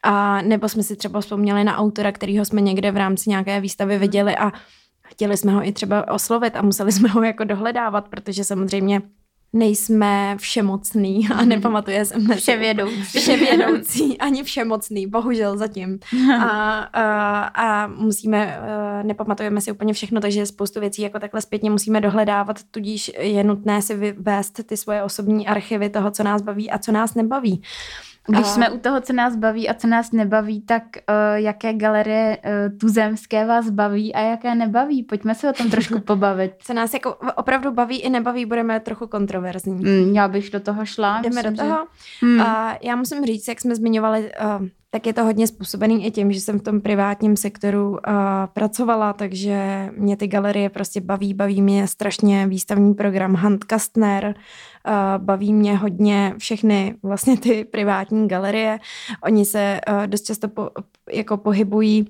[SPEAKER 2] a nebo jsme si třeba vzpomněli na autora, kterýho jsme někde v rámci nějaké výstavy viděli a chtěli jsme ho i třeba oslovit a museli jsme ho jako dohledávat, protože samozřejmě nejsme všemocný a mhm. nepamatuje se mne
[SPEAKER 1] vševědoucí.
[SPEAKER 2] vševědoucí, ani všemocný, bohužel zatím. A, a, a musíme, nepamatujeme si úplně všechno, takže spoustu věcí jako takhle zpětně musíme dohledávat, tudíž je nutné si vyvést ty svoje osobní archivy toho, co nás baví a co nás nebaví.
[SPEAKER 1] Když a... jsme u toho, co nás baví a co nás nebaví, tak uh, jaké galerie uh, tuzemské vás baví a jaké nebaví? Pojďme se o tom trošku pobavit.
[SPEAKER 2] Co nás jako opravdu baví i nebaví, budeme trochu kontroverzní.
[SPEAKER 1] Mm, já bych do toho šla.
[SPEAKER 2] Jdeme myslím, do toho. Že... Mm. A já musím říct, jak jsme zmiňovali, uh, tak je to hodně způsobený i tím, že jsem v tom privátním sektoru uh, pracovala, takže mě ty galerie prostě baví, baví mě strašně výstavní program Handkastner, uh, baví mě hodně všechny vlastně ty privátní galerie. Oni se uh, dost často po, jako pohybují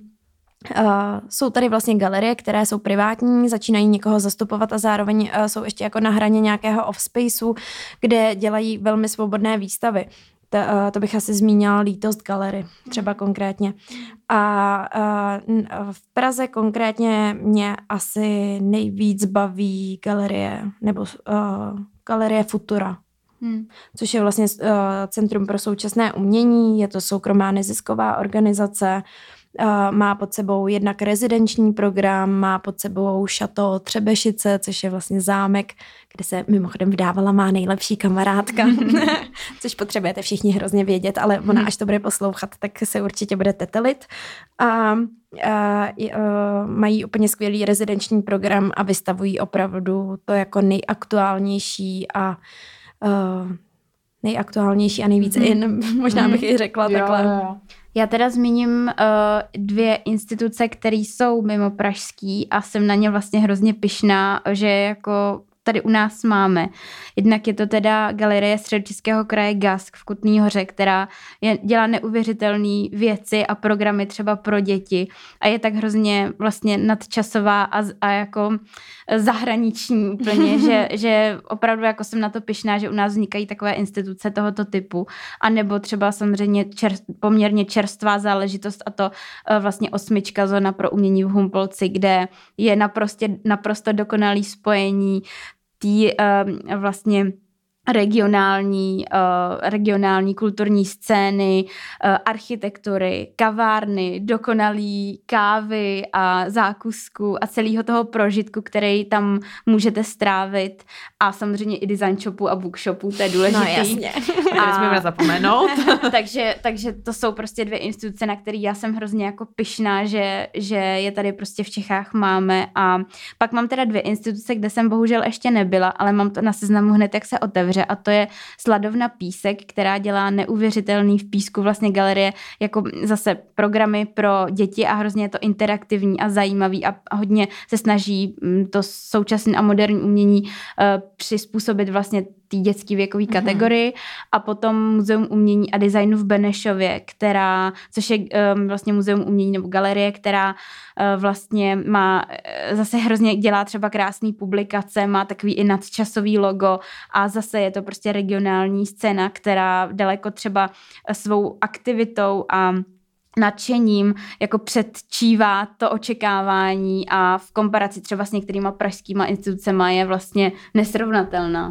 [SPEAKER 2] Uh, jsou tady vlastně galerie, které jsou privátní, začínají někoho zastupovat a zároveň uh, jsou ještě jako na hraně nějakého offspaceu, kde dělají velmi svobodné výstavy. To, uh, to bych asi zmínila Lítost Gallery, třeba konkrétně. A uh, v Praze konkrétně mě asi nejvíc baví galerie, nebo uh, galerie Futura. Hmm. což je vlastně uh, Centrum pro současné umění, je to soukromá nezisková organizace, Uh, má pod sebou jednak rezidenční program, má pod sebou šato Třebešice, což je vlastně zámek, kde se mimochodem vydávala má nejlepší kamarádka, což potřebujete všichni hrozně vědět, ale ona až to bude poslouchat, tak se určitě bude tetelit. A uh, uh, mají úplně skvělý rezidenční program a vystavují opravdu to jako nejaktuálnější a uh, nejaktuálnější a nejvíce mm. in, možná bych i řekla jo, takhle. Jo, jo.
[SPEAKER 1] Já teda zmíním uh, dvě instituce, které jsou mimo pražský a jsem na ně vlastně hrozně pyšná, že jako tady u nás máme. Jednak je to teda galerie středočeského kraje Gask v Kutný hoře, která je, dělá neuvěřitelné věci a programy třeba pro děti a je tak hrozně vlastně nadčasová a, a jako zahraniční úplně, že, že opravdu jako jsem na to pyšná, že u nás vznikají takové instituce tohoto typu a nebo třeba samozřejmě čer, poměrně čerstvá záležitost a to uh, vlastně osmička zóna pro umění v Humpolci, kde je naprosto, naprosto dokonalý spojení té uh, vlastně regionální, uh, regionální kulturní scény, uh, architektury, kavárny, dokonalý kávy a zákusku a celého toho prožitku, který tam můžete strávit a samozřejmě i design shopu a bookshopu, to je důležité.
[SPEAKER 2] No jasně.
[SPEAKER 3] A... zapomenout.
[SPEAKER 1] takže, takže to jsou prostě dvě instituce, na které já jsem hrozně jako pyšná, že, že je tady prostě v Čechách máme a pak mám teda dvě instituce, kde jsem bohužel ještě nebyla, ale mám to na seznamu hned, jak se otevře otevře a to je Sladovna Písek, která dělá neuvěřitelný v písku vlastně galerie jako zase programy pro děti a hrozně je to interaktivní a zajímavý a hodně se snaží mm, to současné a moderní umění uh, přizpůsobit vlastně té dětské věkové mhm. kategorii mm-hmm. a potom Muzeum umění a designu v Benešově, která, což je um, vlastně Muzeum umění nebo galerie, která uh, vlastně má uh, zase hrozně dělá třeba krásné publikace, má takový i nadčasový logo a zase je to prostě regionální scéna, která daleko třeba svou aktivitou a nadšením jako předčívá to očekávání a v komparaci třeba s některýma pražskýma institucemi je vlastně nesrovnatelná.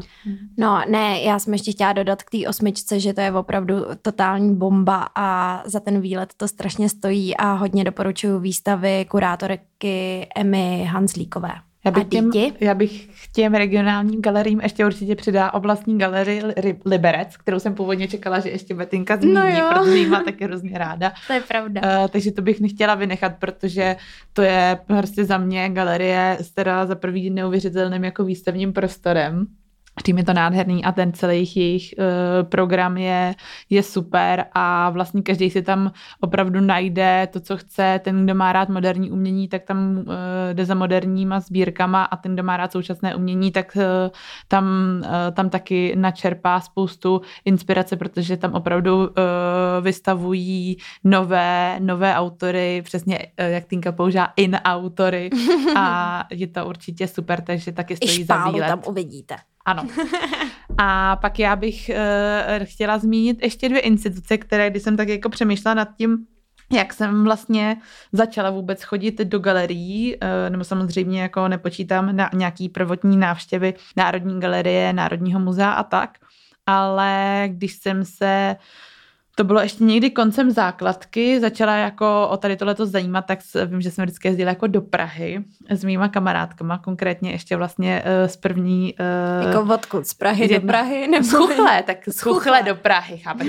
[SPEAKER 2] No ne, já jsem ještě chtěla dodat k té osmičce, že to je opravdu totální bomba a za ten výlet to strašně stojí a hodně doporučuji výstavy kurátorky Emmy Hanslíkové.
[SPEAKER 3] Já bych, těm, já bych těm regionálním galeriím ještě určitě přidá oblastní galerii Liberec, kterou jsem původně čekala, že ještě Betinka zmíní, no protože jí má taky hrozně ráda.
[SPEAKER 1] To je pravda.
[SPEAKER 3] Uh, takže to bych nechtěla vynechat, protože to je prostě za mě galerie, která za prvý neuvěřitelným jako výstavním prostorem Tým je to nádherný a ten celý jejich uh, program je, je super a vlastně každý si tam opravdu najde to, co chce. Ten, kdo má rád moderní umění, tak tam uh, jde za moderníma sbírkama a ten, kdo má rád současné umění, tak uh, tam, tam taky načerpá spoustu inspirace, protože tam opravdu vystavují nové, nové autory, přesně jak Tinka používá, in autory a je to určitě super, takže taky stojí
[SPEAKER 2] I
[SPEAKER 3] za výlet.
[SPEAKER 2] tam uvidíte.
[SPEAKER 3] Ano. A pak já bych uh, chtěla zmínit ještě dvě instituce, které, když jsem tak jako přemýšlela nad tím, jak jsem vlastně začala vůbec chodit do galerií, eh, nebo samozřejmě jako nepočítám na nějaký prvotní návštěvy Národní galerie, Národního muzea a tak, ale když jsem se uh, to bylo ještě někdy koncem základky, začala jako o tady tohleto zajímat, tak vím, že jsme vždycky jezdili jako do Prahy s mýma kamarádkama, konkrétně ještě vlastně uh, z první...
[SPEAKER 2] Uh, jako odkud? Z Prahy jedna, do Prahy? Nebo...
[SPEAKER 3] Z Chuchle, tak z Chuchle do Prahy, chápeš?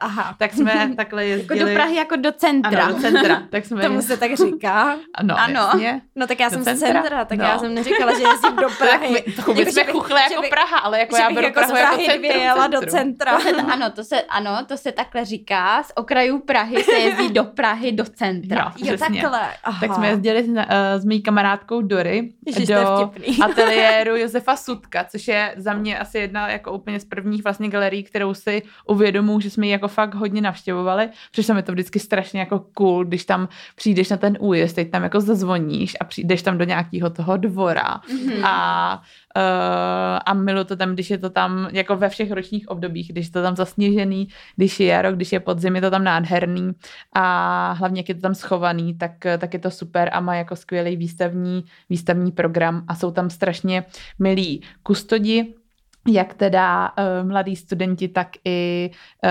[SPEAKER 3] aha. Tak jsme takhle jezdili...
[SPEAKER 1] Jako do Prahy jako do centra.
[SPEAKER 3] Ano, do centra. Tak jsme
[SPEAKER 2] Tomu se tak říká.
[SPEAKER 3] Ano, ano. Jasně.
[SPEAKER 2] No tak já do jsem centra? z centra, tak no. já jsem neříkala, že jezdím do Prahy.
[SPEAKER 3] Tak my, jako, jsme Chuchle jako Praha, ale jako já beru
[SPEAKER 2] jako
[SPEAKER 3] Prahu jako
[SPEAKER 2] centrum. do centra.
[SPEAKER 1] ano, to se, ano, to se tak takhle říká, z okrajů Prahy se jezdí do Prahy, do centra.
[SPEAKER 3] Jo,
[SPEAKER 2] Jo, takhle. Aha.
[SPEAKER 3] Tak jsme jezdili s, uh, s mojí kamarádkou Dory
[SPEAKER 2] Ježiš,
[SPEAKER 3] do ateliéru Josefa Sudka, což je za mě asi jedna jako úplně z prvních vlastně galerií, kterou si uvědomuji, že jsme ji jako fakt hodně navštěvovali. Přišlo mi to vždycky strašně jako cool, když tam přijdeš na ten újezd, teď tam jako zazvoníš a přijdeš tam do nějakého toho dvora
[SPEAKER 1] Mhm.
[SPEAKER 3] a Uh, a milu to tam, když je to tam jako ve všech ročních obdobích, když je to tam zasněžený, když je jaro, když je podzim, je to tam nádherný a hlavně jak je to tam schovaný, tak, tak je to super a má jako skvělý výstavní, výstavní program a jsou tam strašně milí kustodi, jak teda uh, mladí studenti, tak i, uh,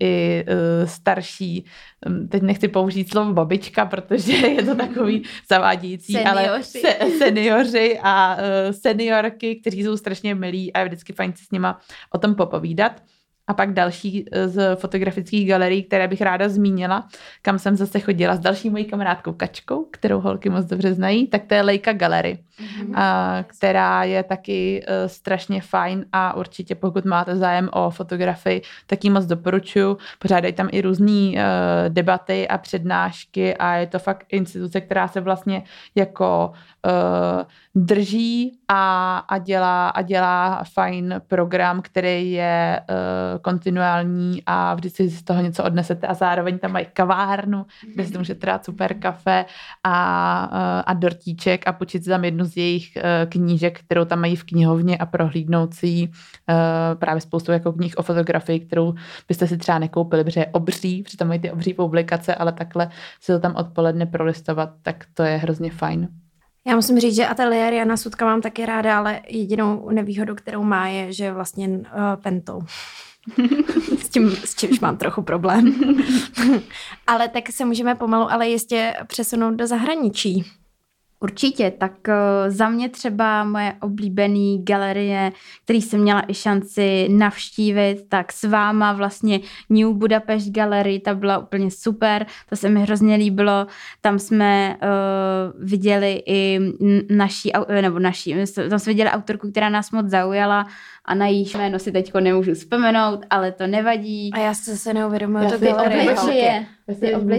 [SPEAKER 3] i uh, starší. Um, teď nechci použít slovo babička, protože je to takový zavádějící, ale
[SPEAKER 1] Seniori.
[SPEAKER 3] se, seniori a uh, seniorky, kteří jsou strašně milí a je vždycky fajn si s nima o tom popovídat. A pak další eh, z fotografických galerií, které bych ráda zmínila, kam jsem zase chodila s další mojí kamarádkou Kačkou, kterou holky moc dobře znají, tak to je Leica Gallery,
[SPEAKER 1] Mhm.
[SPEAKER 3] a, která je taky uh, strašně fajn a určitě pokud máte zájem o fotografii, tak ji moc doporučuji. Pořádají tam i různé uh, debaty a přednášky a je to fakt instituce, která se vlastně jako uh, drží a, a, dělá, a dělá fajn program, který je uh, kontinuální a vždycky si z toho něco odnesete a zároveň tam mají kavárnu, kde si můžete dát super kafe a, uh, a dortíček a počít si tam jednu z jejich uh, knížek, kterou tam mají v knihovně a prohlídnout si ji. uh, právě spoustu jako knih o fotografii, kterou byste si třeba nekoupili, protože je obří, protože tam mají ty obří publikace, ale takhle si to tam odpoledne prolistovat, tak to je hrozně fajn.
[SPEAKER 2] Já musím říct, že ateliér Jana Sudka mám taky ráda, ale jedinou nevýhodu, kterou má, je, že je vlastně uh, pentou. s, tím, s čímž mám trochu problém. ale tak se můžeme pomalu, ale jistě přesunout do zahraničí.
[SPEAKER 1] Určitě, tak uh, za mě třeba moje oblíbený galerie, který jsem měla i šanci navštívit, tak s váma vlastně New Budapest Gallery, ta byla úplně super, to se mi hrozně líbilo, tam jsme uh, viděli i naší, au- nebo naší, tam jsme viděli autorku, která nás moc zaujala a na jejíž jméno si teďko nemůžu vzpomenout, ale to nevadí.
[SPEAKER 2] A já se se neuvědomuji
[SPEAKER 3] Já
[SPEAKER 2] to galerie.
[SPEAKER 3] obličeje. Já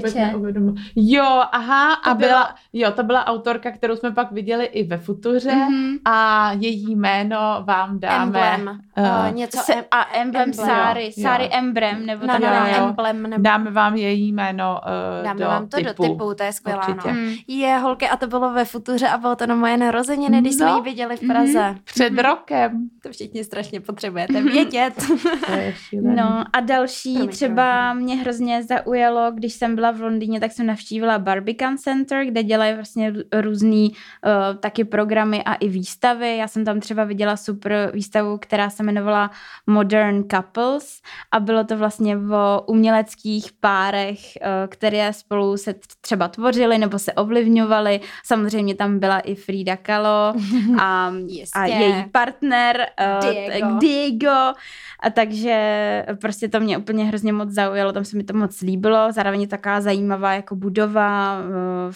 [SPEAKER 3] si neuvědomuji. Jo, aha, a
[SPEAKER 1] To byla-
[SPEAKER 3] byla, jo, to byla autorka, kterou jsme pak viděli i ve Futuře
[SPEAKER 1] Mhm.
[SPEAKER 3] a její jméno vám dáme.
[SPEAKER 2] Emblem. Uh, něco
[SPEAKER 1] Se,
[SPEAKER 2] em,
[SPEAKER 1] a emblem
[SPEAKER 2] emblem.
[SPEAKER 1] Sáry,
[SPEAKER 3] Jo,
[SPEAKER 1] Sáry
[SPEAKER 3] jo.
[SPEAKER 1] Emblem, nebo
[SPEAKER 2] no,
[SPEAKER 1] tak
[SPEAKER 2] no,
[SPEAKER 3] jo,
[SPEAKER 2] no, emblem. Nebo...
[SPEAKER 3] Dáme vám její jméno uh,
[SPEAKER 2] Dáme
[SPEAKER 3] do
[SPEAKER 2] vám to
[SPEAKER 3] typu.
[SPEAKER 2] do typu, to je skvělá.
[SPEAKER 3] Určitě.
[SPEAKER 2] No.
[SPEAKER 1] Mm.
[SPEAKER 2] Je, holky, a to bylo ve Futuře a bylo to na moje narozeniny, když jsme
[SPEAKER 3] No.
[SPEAKER 2] ji viděli v Praze.
[SPEAKER 3] Před rokem.
[SPEAKER 2] To všichni strašně potřebujete vědět.
[SPEAKER 3] Je šílený.
[SPEAKER 1] No a další
[SPEAKER 2] Promiň,
[SPEAKER 1] třeba mě hrozně zaujalo, když jsem byla v Londýně, tak jsem navštívila Barbican Center, kde dělají vlastně rů- různý uh, taky programy a i výstavy. Já jsem tam třeba viděla super výstavu, která se jmenovala Modern Couples a bylo to vlastně o uměleckých párech, uh, které spolu se třeba tvořily nebo se ovlivňovaly. Samozřejmě tam byla i Frida Kahlo a, a její partner uh,
[SPEAKER 2] Diego.
[SPEAKER 1] Diego. A takže prostě to mě úplně hrozně moc zaujalo, tam se mi to moc líbilo. Zároveň je taková zajímavá jako budova uh,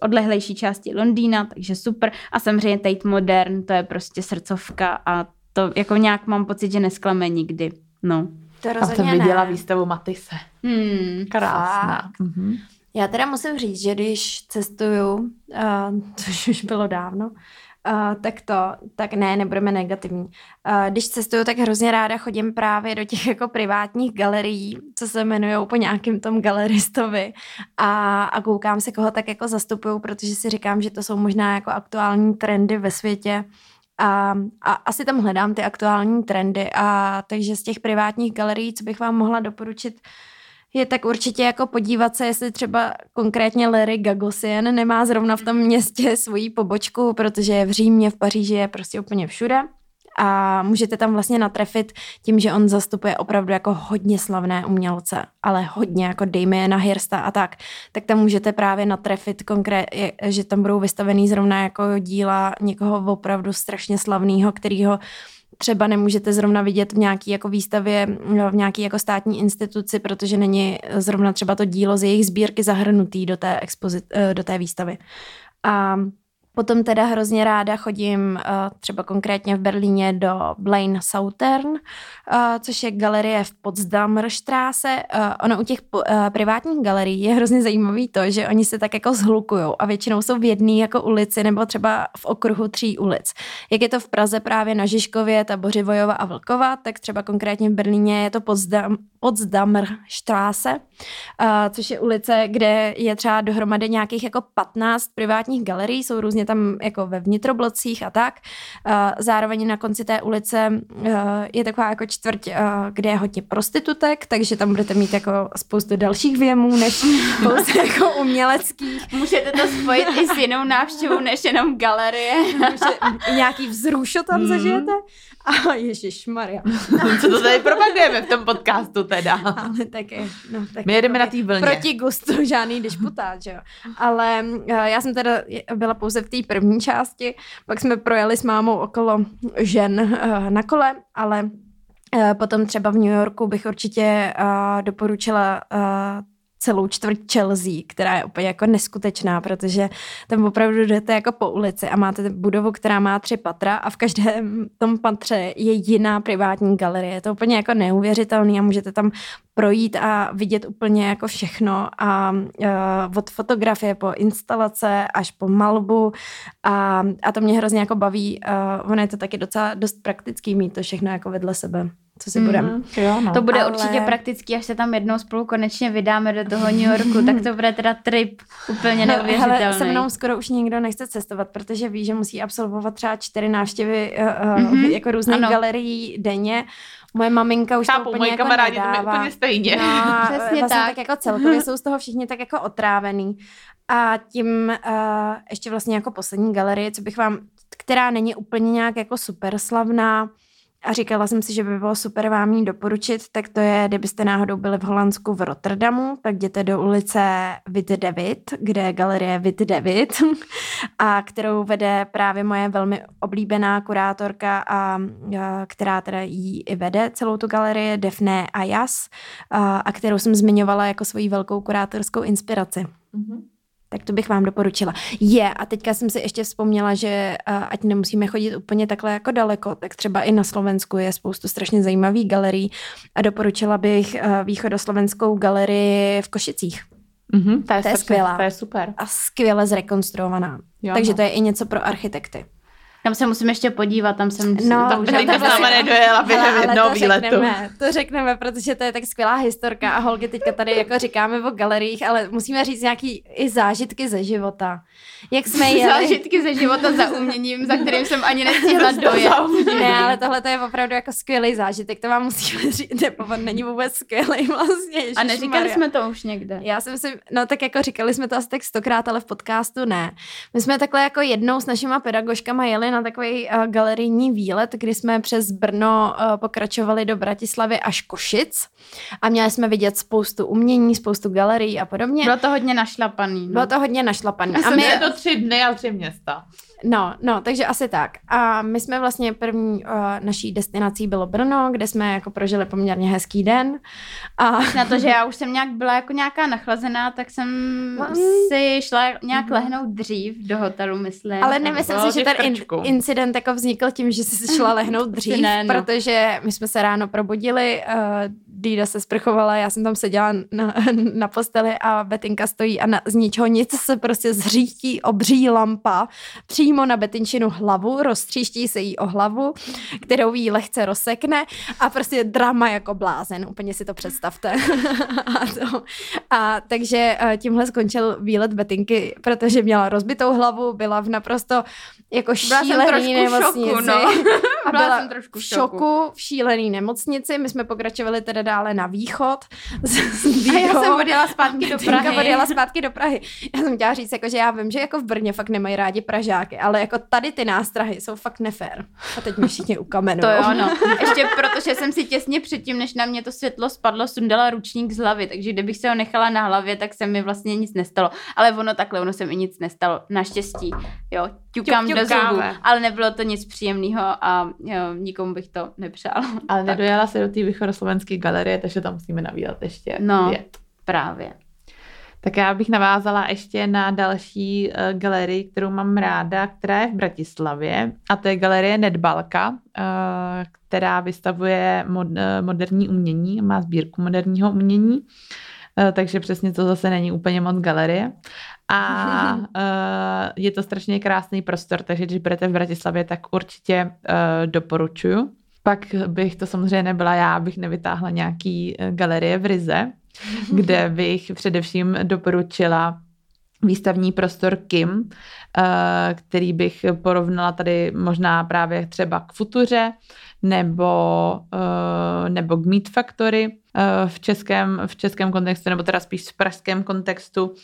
[SPEAKER 1] odlehlejší části Londýna, takže super. A samozřejmě Tate Modern, to je prostě srdcovka a to jako nějak mám pocit, že nesklame nikdy. No.
[SPEAKER 2] To
[SPEAKER 3] A jsem
[SPEAKER 2] rozhodně
[SPEAKER 3] viděla
[SPEAKER 2] ne.
[SPEAKER 3] výstavu Matisse.
[SPEAKER 1] Hmm.
[SPEAKER 3] Krásná. Mhm.
[SPEAKER 2] Já teda musím říct, že když cestuju, uh, což už bylo dávno, uh, tak to, tak ne, nebudeme negativní. Uh, když cestuju, tak hrozně ráda chodím právě do těch jako privátních galerií, co se jmenují po nějakým tom galeristovi a, a koukám se, koho tak jako zastupuju, protože si říkám, že to jsou možná jako aktuální trendy ve světě a, a asi tam hledám ty aktuální trendy a takže z těch privátních galerií, co bych vám mohla doporučit, je tak určitě jako podívat se, jestli třeba konkrétně Larry Gagosian nemá zrovna v tom městě svoji pobočku, protože je v Římě, v Paříži, je prostě úplně všude. A můžete tam vlastně natrefit tím, že on zastupuje opravdu jako hodně slavné umělce, ale hodně jako Damiena Hirsta a tak, tak tam můžete právě natrefit konkrét, že tam budou vystavený zrovna jako díla někoho opravdu strašně slavného, kterýho třeba nemůžete zrovna vidět v nějaké jako výstavě, v nějaké jako státní instituci, protože není zrovna třeba to dílo z jejich sbírky zahrnutý do té, expozit, do té výstavy. A Potom teda hrozně ráda chodím uh, třeba konkrétně v Berlíně do Blaine Southern, uh, což je galerie v Potsdamerstraße. Uh, ono u těch privátních galerií je hrozně zajímavý to, že oni se tak jako zhlukujou a většinou jsou v jedné jako ulici nebo třeba v okruhu tří ulic. Jak je to v Praze právě na Žižkově, Tabořivojova a Vlkova, tak třeba konkrétně v Berlíně je to Potsdam, Potsdamerstraße, uh, což je ulice, kde je třeba dohromady nějakých jako 15 privátních galerií, jsou různě tam jako ve vnitroblocích a tak. Uh, zároveň na konci té ulice uh, je taková jako čtvrť, uh, kde je hodně prostitutek, takže tam budete mít jako spoustu dalších věmů, než pouze jako uměleckých.
[SPEAKER 1] Můžete to spojit i s jinou návštěvou, než jenom galerie.
[SPEAKER 2] nějaký vzrušo tam mm. zažijete. A Ježíš Maria.
[SPEAKER 3] Co to tady propagujeme v tom podcastu teda?
[SPEAKER 2] Ale taky, no, tak
[SPEAKER 3] My jedeme na té vlně.
[SPEAKER 2] Proti gustu žádný disputát, že jo. Ale eh, já jsem teda byla pouze v té první části, pak jsme projeli s mámou okolo žen eh, na kole, ale eh, potom třeba v New Yorku bych určitě doporučila celou čtvrť Chelsea, která je úplně jako neskutečná, protože tam opravdu jdete jako po ulici a máte budovu, která má tři patra a v každém tom patře je jiná privátní galerie. Je to úplně jako neuvěřitelný a můžete tam projít a vidět úplně jako všechno a uh, od fotografie po instalace až po malbu a, a to mě hrozně jako baví. Uh, ono je to taky docela dost praktický mít to všechno jako vedle sebe co si budeme.
[SPEAKER 1] Mm, no. To bude Ale... určitě praktický, až se tam jednou spolu konečně vydáme do toho New Yorku, tak to bude teda trip úplně no, neuvěřitelný. Ale
[SPEAKER 2] se mnou skoro už nikdo nechce cestovat, protože ví, že musí absolvovat třeba čtyři návštěvy uh, mm-hmm. jako různých ano. galerií denně. Moje maminka už Chápu, to úplně jako kamarádi nedává.
[SPEAKER 3] to úplně stejně.
[SPEAKER 2] No, Přesně vlastně tak. tak jako celkově jsou z toho všichni tak jako otrávený. A tím uh, ještě vlastně jako poslední galerie, co bych vám, která není úplně nějak jako super slavná, a říkala jsem si, že by bylo super vám ji doporučit, tak to je, kdybyste náhodou byli v Holandsku v Rotterdamu, tak jděte do ulice Vit David, kde je galerie Vit David, a kterou vede právě moje velmi oblíbená kurátorka, a, a která teda jí i vede celou tu galerii, Defne Ayas, a, a kterou jsem zmiňovala jako svoji velkou kurátorskou inspiraci. Mm-hmm. Tak to bych vám doporučila. Je, a teďka jsem si ještě vzpomněla, že ať nemusíme chodit úplně takhle jako daleko, tak třeba i na Slovensku je spoustu strašně zajímavých galerií a doporučila bych východoslovenskou galerii v Košicích.
[SPEAKER 3] Mm-hmm, ta je, to je skvělá. To je super.
[SPEAKER 2] A skvěle zrekonstruovaná. Jo, Takže no. to je i něco pro architekty.
[SPEAKER 1] Tam se musím ještě podívat, tam jsem...
[SPEAKER 2] No,
[SPEAKER 3] tam už to vlastně, nedojela během jednoho výletu.
[SPEAKER 2] Řekneme, to řekneme, protože to je tak skvělá historka a holky teďka tady jako říkáme o galeriích, ale musíme říct nějaký i zážitky ze života. Jak jsme jeli...
[SPEAKER 1] Zážitky ze života za uměním, za kterým jsem ani nestihla dojet.
[SPEAKER 2] ne, ale tohle to je opravdu jako skvělý zážitek, to vám musíme říct, nebo není vůbec skvělý vlastně.
[SPEAKER 1] A neříkali jsme to už někde.
[SPEAKER 2] Já si myslím, no tak jako říkali jsme to asi tak stokrát, ale v podcastu ne. My jsme takhle jako jednou s našima pedagožkama jeli na takový uh, galerijní výlet, kdy jsme přes Brno uh, pokračovali do Bratislavy až Košic a měli jsme vidět spoustu umění, spoustu galerií a podobně.
[SPEAKER 1] Bylo to hodně našlapaný. No.
[SPEAKER 2] Bylo to hodně našlapaný.
[SPEAKER 3] a my... Je to tři dny a tři města.
[SPEAKER 2] No, no, takže asi tak. A my jsme vlastně první uh, naší destinací bylo Brno, kde jsme jako prožili poměrně hezký den.
[SPEAKER 1] A... Na to, že já už jsem nějak byla jako nějaká nachlazená, tak jsem mm. si šla nějak mm. lehnout dřív do hotelu, myslím.
[SPEAKER 2] Ale nemyslím si, že ten in- incident jako vznikl tím, že jsi šla lehnout dřív, ne, no. protože my jsme se ráno probudili, uh, Dída se sprchovala, já jsem tam seděla na, na posteli a Betinka stojí a na, z ničeho nic se prostě zřítí obří lampa přímo na Betinčinu hlavu, roztříští se jí o hlavu, kterou jí lehce rozsekne a prostě drama jako blázen, úplně si to představte. a, to, a takže eh, tímhle skončil výlet Betinky, protože měla rozbitou hlavu, byla v naprosto jako šílený nemocnici. Šoku, no.
[SPEAKER 1] a byla, byla jsem trošku
[SPEAKER 2] v šoku, v šílený nemocnici. My jsme pokračovali teda dále na východ.
[SPEAKER 1] S, s a já jsem odjela zpátky do Prahy.
[SPEAKER 2] odjela zpátky do Prahy. Já jsem chtěla říct, jako, že já vím, že jako v Brně fakt nemají rádi Pražáky, ale jako tady ty nástrahy jsou fakt nefér. A teď mi všichni ukamenují.
[SPEAKER 1] To jo, no. Ještě protože jsem si těsně předtím, než na mě to světlo spadlo, sundala ručník z hlavy, takže kdybych se ho nechala na hlavě, tak se mi vlastně nic nestalo. Ale ono takhle, ono se mi nic nestalo. Naštěstí, jo, ťukám ťuk, do zubu, ale nebylo to nic příjemného a jo, nikomu bych to nepřála.
[SPEAKER 3] Ale nedojela se do té východoslovenské galerie, takže tam musíme navídat ještě
[SPEAKER 1] No, jet. právě.
[SPEAKER 3] Tak já bych navázala ještě na další uh, galerii, kterou mám ráda, která je v Bratislavě a to je galerie Nedbalka, uh, která vystavuje mod, uh, moderní umění, má sbírku moderního umění, uh, takže přesně to zase není úplně moc galerie. A je to strašně krásný prostor, takže když budete v Bratislavě, tak určitě doporučuju. Pak bych to samozřejmě nebyla já, bych nevytáhla nějaký galerie v Rize, kde bych především doporučila výstavní prostor Kim, eh, který bych porovnala tady možná právě třeba k Futuře nebo, eh, nebo k Meat Factory, Eh, v českém, v českém kontextu, nebo teda spíš v pražském kontextu,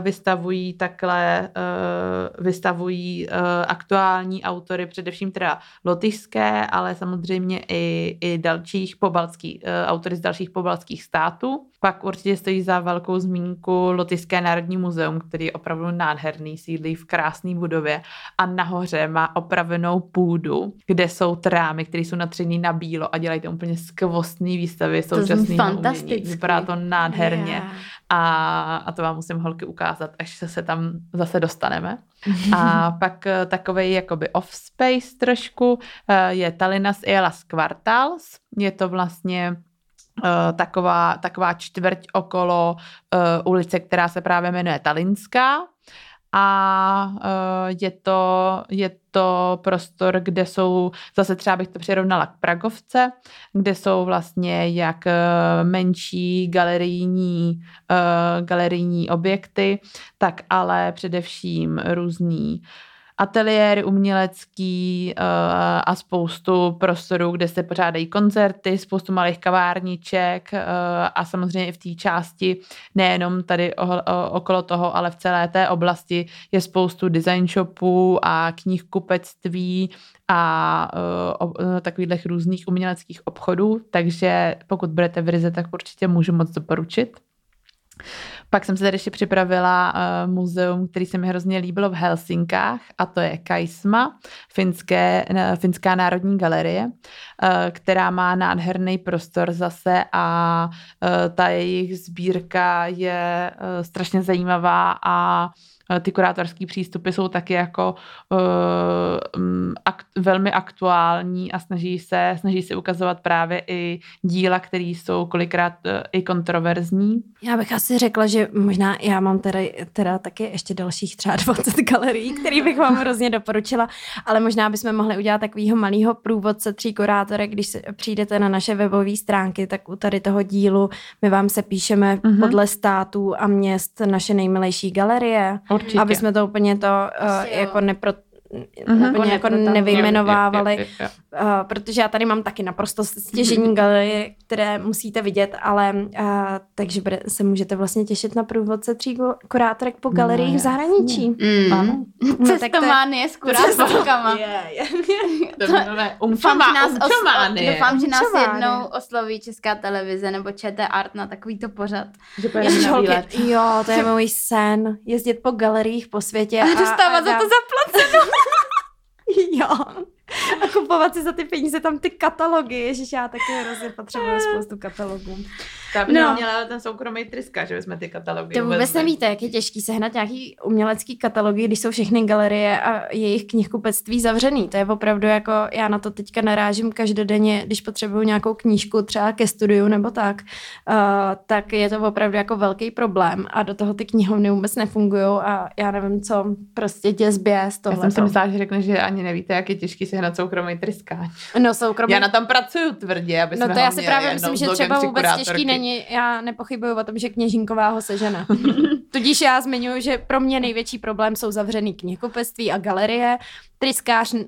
[SPEAKER 3] vystavují takhle, eh, vystavují aktuální autory, především teda lotyšské, ale samozřejmě i, i dalších pobalských, autory z dalších pobalských států. Pak určitě stojí za velkou zmínku Lotyšské národní muzeum, který je opravdu nádherný, sídlí v krásné budově a nahoře má opravenou půdu, kde jsou trámy, které jsou natřený na bílo a dělají to úplně skvostný výstavy současné
[SPEAKER 1] fantasticky. Umění.
[SPEAKER 3] Vypadá to nádherně. Yeah. A, a to vám musím holky ukázat, až se, se tam zase dostaneme. A pak eh, takový jakoby off-space trošku eh, je Talinas Elas Quartals. Je to vlastně Uh, taková, taková čtvrť okolo uh, ulice, která se právě jmenuje Talinská a uh, je, to, je to prostor, kde jsou, zase třeba bych to přirovnala k Pragovce, kde jsou vlastně jak uh, menší galerijní, uh, galerijní objekty, tak ale především různý ateliéry umělecký uh, a spoustu prostorů, kde se pořádají koncerty, spoustu malých kavárniček uh, a samozřejmě i v té části, nejenom tady okolo toho, ale v celé té oblasti je spoustu design shopů a knihkupectví a uh, takových různých uměleckých obchodů, takže pokud budete v Rize, tak určitě můžu moc doporučit. Pak jsem se tady ještě připravila uh, muzeum, který se mi hrozně líbilo v Helsinkách a to je Kaisma, finské, uh, Finská národní galerie, uh, která má nádherný prostor zase a uh, ta jejich sbírka je uh, strašně zajímavá a Eh, ty kurátorské přístupy jsou taky jako uh, akt, velmi aktuální a snaží se, snaží se ukazovat právě i díla, které jsou kolikrát uh, i kontroverzní.
[SPEAKER 2] Já bych asi řekla, že možná já mám teda, teda taky ještě dalších třeba 20 galerií, který bych vám hrozně doporučila, ale možná bychom mohli udělat takového malého průvodce tří kurátorek, když se přijdete na naše webové stránky, tak u tady toho dílu my vám se píšeme mm-hmm. podle států a měst naše nejmilejší galerie.
[SPEAKER 3] Určitě.
[SPEAKER 2] Aby jsme to úplně to uh, jako nepro, mm-hmm. úplně jako nevyjmenovávali, je, je, je, je. Uh, protože já tady mám taky naprosto stěžení mm-hmm. galerie, které musíte vidět, ale uh, takže bude, se můžete vlastně těšit na průvodce tří kurátorek po galeriích no, v zahraničí.
[SPEAKER 1] Mm. Ano. No, Cestománie s kurátorkama. doufám, že nás, oslo- doufám, že nás jednou osloví Česká televize nebo ČT Art na takovýto pořad.
[SPEAKER 2] Že jo, to je můj sen. Jezdit po galeriích po světě.
[SPEAKER 1] A, a dostávat a za to zaplaceno.
[SPEAKER 2] jo. Kupovat si za ty peníze tam ty katalogy. Ježiš, já taky hrozně potřebuju spoustu katalogů.
[SPEAKER 3] By no. měla ten soukromý tryska, že bychom ty katalogy
[SPEAKER 2] To vůbec nevíte, jak je těžký sehnat nějaký umělecký katalogy, když jsou všechny galerie a jejich knihkupectví zavřený. To je opravdu jako, já na to teďka narážím každodenně, když potřebuju nějakou knížku třeba ke studiu nebo tak, uh, tak je to opravdu jako velký problém a do toho ty knihovny vůbec nefungují a já nevím, co prostě tě z toho.
[SPEAKER 3] Já jsem si myslela, že řekne, že ani nevíte, jak je těžký sehnat soukromý tryskáč.
[SPEAKER 2] No soukromý.
[SPEAKER 3] Já na tom pracuju tvrdě, aby
[SPEAKER 2] No to já si právě myslím, že třeba vůbec těžký není já nepochybuju o tom, že kněžinková ho sežene. Tudíž já zmiňuji, že pro mě největší problém jsou zavřený knihkupectví a galerie. Tryskář...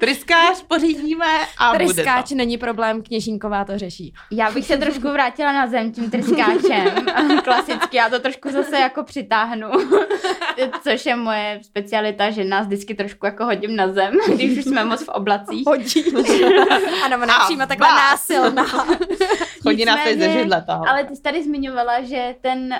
[SPEAKER 3] Tryskář pořídíme a
[SPEAKER 2] Tryskáč
[SPEAKER 3] bude
[SPEAKER 2] to. není problém, kněžinková to řeší.
[SPEAKER 1] Já bych se trošku vrátila na zem tím tryskáčem. Klasicky, já to trošku zase jako přitáhnu. Což je moje specialita, že nás vždycky trošku jako hodím na zem, když už jsme moc v oblacích.
[SPEAKER 2] Hodí. ano, ona přímo takhle násilná.
[SPEAKER 3] Chodí teď ze židle toho.
[SPEAKER 1] Ale ty jsi tady zmiňovala, že ten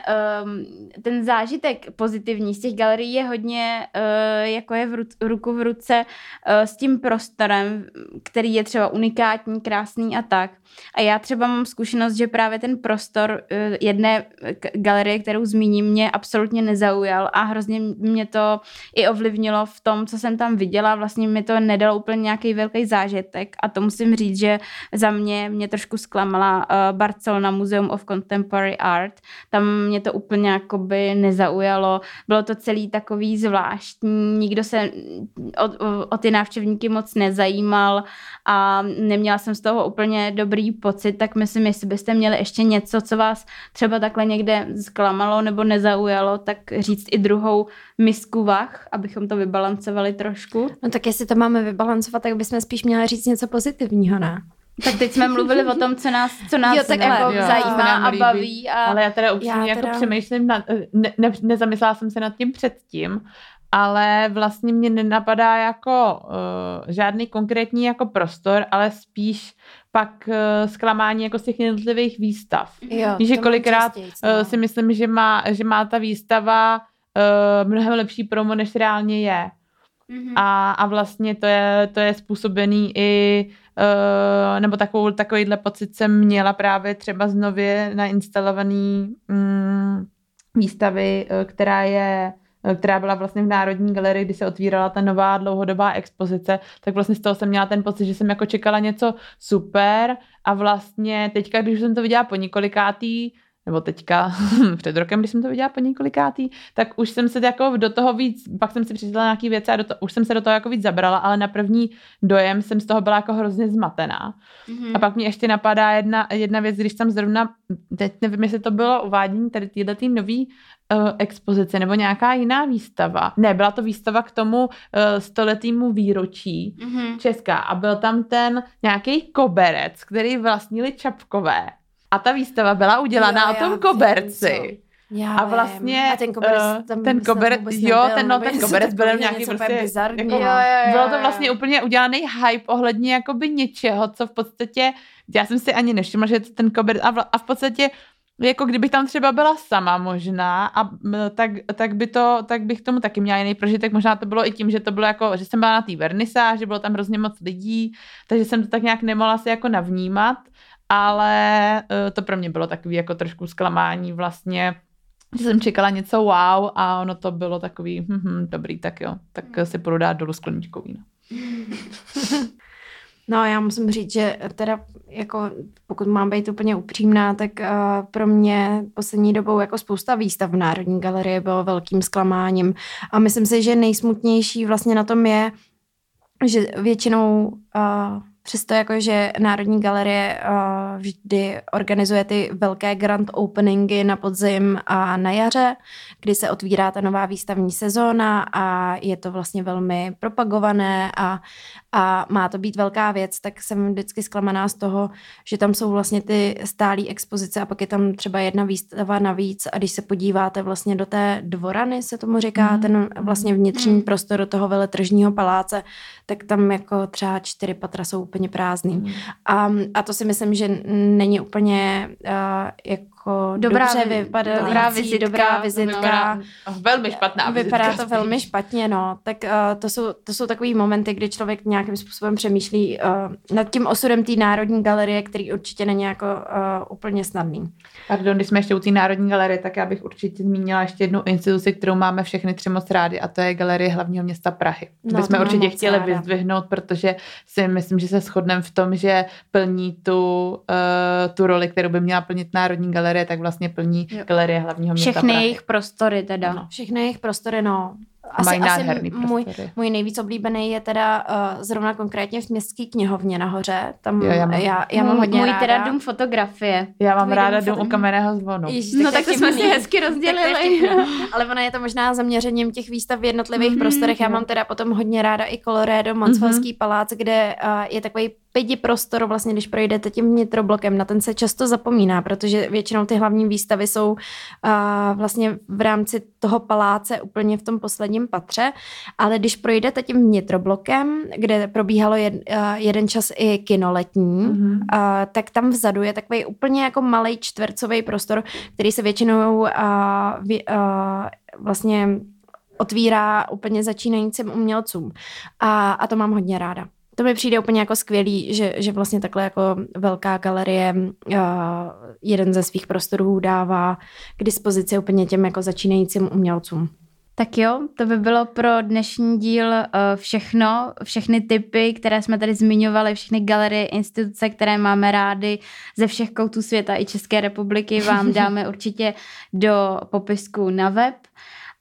[SPEAKER 1] um, ten zážitek pozitivní z těch galerií je hodně, uh, jako je v ru, ruku v ruce uh, s tím prostorem, který je třeba unikátní, krásný a tak. A já třeba mám zkušenost, že právě ten prostor uh, jedné galerie, kterou zmíním, mě absolutně nezaujal a hrozně mě to i ovlivnilo v tom, co jsem tam viděla. Vlastně mi to nedalo úplně nějaký velký zážitek a to musím říct, že za mě mě trošku zklamala uh, Barcelona Museum of Contemporary Art. Tam mě to úplně jakoby nezaujalo. Bylo to celý takový zvláštní, nikdo se o, o, o ty návštěvníky moc nezajímal a neměla jsem z toho úplně dobrý pocit, tak myslím, jestli byste měli ještě něco, co vás třeba takhle někde zklamalo nebo nezaujalo, tak říct i druhou misku vach, abychom to vybalancovali trošku.
[SPEAKER 2] No tak jestli to máme vybalancovat, tak bychom spíš měli říct něco pozitivního, ne?
[SPEAKER 1] Tak teď jsme mluvili o tom, co nás, co nás jo, takhle, jako jo, zajímá a baví. A...
[SPEAKER 3] Ale já teda upřímně já jako teda... jako přemýšlím, nad, ne, ne, nezamyslela jsem se nad tím předtím, ale vlastně mě nenapadá jako uh, žádný konkrétní jako prostor, ale spíš pak uh, zklamání jako z těch jednotlivých výstav.
[SPEAKER 2] Jo,
[SPEAKER 3] že kolikrát uh, si myslím, že má, že má ta výstava uh, mnohem lepší promo, než reálně je. Mm-hmm. A, a vlastně to je, to je způsobený i uh, nebo takovou, takovýhle pocit jsem měla právě třeba z nově nainstalovaný um, výstavy, uh, která je která byla vlastně v Národní galerii, kdy se otvírala ta nová dlouhodobá expozice, tak vlastně z toho jsem měla ten pocit, že jsem jako čekala něco super a vlastně teďka, když jsem to viděla po několikátý, nebo teďka před rokem, když jsem to viděla po několikátý, tak už jsem se jako do toho víc, pak jsem si přečetla nějaký věci a do to, už jsem se do toho jako víc zabrala, ale na první dojem jsem z toho byla jako hrozně zmatená. Mm-hmm. A pak mě ještě napadá jedna, jedna věc, když jsem zrovna, teď nevím, jestli to bylo uvádění tady této nový uh, expozice nebo nějaká jiná výstava. Ne, byla to výstava k tomu uh, stoletýmu výročí mm-hmm. Česká a byl tam ten nějaký koberec, který vlastnili Čapkové a ta výstava byla udělaná o tom koberci.
[SPEAKER 2] Já
[SPEAKER 3] a vlastně
[SPEAKER 2] a ten koberec, eh, tam
[SPEAKER 3] ten koberec, jo, ten, no, ten koberec byl nějaký prostě,
[SPEAKER 2] bizarní,
[SPEAKER 3] jako, jo, jo, jo, bylo to vlastně úplně udělaný hype ohledně jakoby něčeho, co v podstatě, já jsem si ani nevšimla, že je to ten koberec. A v, a v podstatě jako kdybych tam třeba byla sama možná, a, tak, tak, by to, tak bych tomu taky měla jiný prožitek. Možná to bylo i tím, že to bylo jako, že jsem byla na té vernisáži, bylo tam hrozně moc lidí, takže jsem to tak nějak nemohla si jako navnímat ale eh, to pro mě bylo takový jako trošku zklamání vlastně, že jsem čekala něco wow a ono to bylo takový hm, hm, dobrý, tak jo, tak si půjdu dát dolů skleničkou vína.
[SPEAKER 2] No já musím říct, že teda jako pokud mám být úplně upřímná, tak uh, pro mě poslední dobou jako spousta výstav v Národní galerii bylo velkým zklamáním a myslím si, že nejsmutnější vlastně na tom je, že většinou uh, Přesto jako, že Národní galerie uh, vždy organizuje ty velké grand openingy na podzim a na jaře, kdy se otvírá ta nová výstavní sezóna a je to vlastně velmi propagované a, a má to být velká věc, tak jsem vždycky zklamaná z toho, že tam jsou vlastně ty stálé expozice a pak je tam třeba jedna výstava navíc a když se podíváte vlastně do té dvorany, se tomu říká, mm. ten vlastně vnitřní mm. prostor do toho veletržního paláce, tak tam jako třeba čtyři patra jsou úplně prázdný. Mm. A, a to si myslím, že není úplně uh, jako jako dobrá, dobře vypadá,
[SPEAKER 1] dobrá vizitka, dobrá vizitka. Vypadá,
[SPEAKER 3] velmi špatná
[SPEAKER 2] vizitka. Vypadá to velmi špatně, no. Tak uh, to jsou, to jsou takový momenty, kdy člověk nějakým způsobem přemýšlí uh, nad tím osudem té Národní galerie, který určitě není jako uh, úplně snadný.
[SPEAKER 3] Pardon, když jsme ještě u té Národní galerie, tak já bych určitě zmínila ještě jednu instituci, kterou máme všechny tři moc rádi a to je Galerie hlavního města Prahy. To no, bychom určitě chtěli ráda. vyzdvihnout, protože si myslím, že se shodneme v tom, že plní tu, uh, tu roli, kterou by měla plnit Národní galerie galerie, tak vlastně plní jo. galerie hlavního města
[SPEAKER 1] Všechny
[SPEAKER 3] Prahy.
[SPEAKER 1] jejich prostory teda.
[SPEAKER 2] No. Všechny jejich prostory, no asi,
[SPEAKER 3] Mají asi
[SPEAKER 2] můj, můj nejvíc oblíbený je teda uh, zrovna konkrétně v městské knihovně nahoře. Tam
[SPEAKER 3] jo, já, mám,
[SPEAKER 2] já, já mám hodně
[SPEAKER 1] můj
[SPEAKER 2] ráda.
[SPEAKER 1] teda dům fotografie.
[SPEAKER 3] Já mám Tvůj ráda dům, dům u kamenného zvonu.
[SPEAKER 1] Ježiš, no tak to jsme si hezky rozdělili.
[SPEAKER 2] Ale ona je to možná zaměřením těch výstav v jednotlivých mm-hmm, prostorech. Já mám teda potom hodně ráda i Colorado, Monsfelský mm-hmm. palác, kde uh, je takový pidi prostor, vlastně když projdete tím vnitroblokem, na ten se často zapomíná, protože většinou ty hlavní výstavy jsou uh, vlastně v rámci toho paláce úplně v tom posledním patře, ale když projdete tím vnitroblokem, kde probíhalo jed, uh, jeden čas i kinoletní, mm-hmm. uh, tak tam vzadu je takový úplně jako malý čtvercový prostor, který se většinou uh, vy, uh, vlastně otvírá úplně začínajícím umělcům. A, a to mám hodně ráda. To mi přijde úplně jako skvělý, že, že vlastně takhle jako velká galerie uh, jeden ze svých prostorů dává k dispozici úplně těm jako začínajícím umělcům.
[SPEAKER 1] Tak jo, to by bylo pro dnešní díl uh, všechno, všechny typy, které jsme tady zmiňovali, všechny galerie, instituce, které máme rády ze všech koutů světa i České republiky, vám dáme určitě do popisku na web.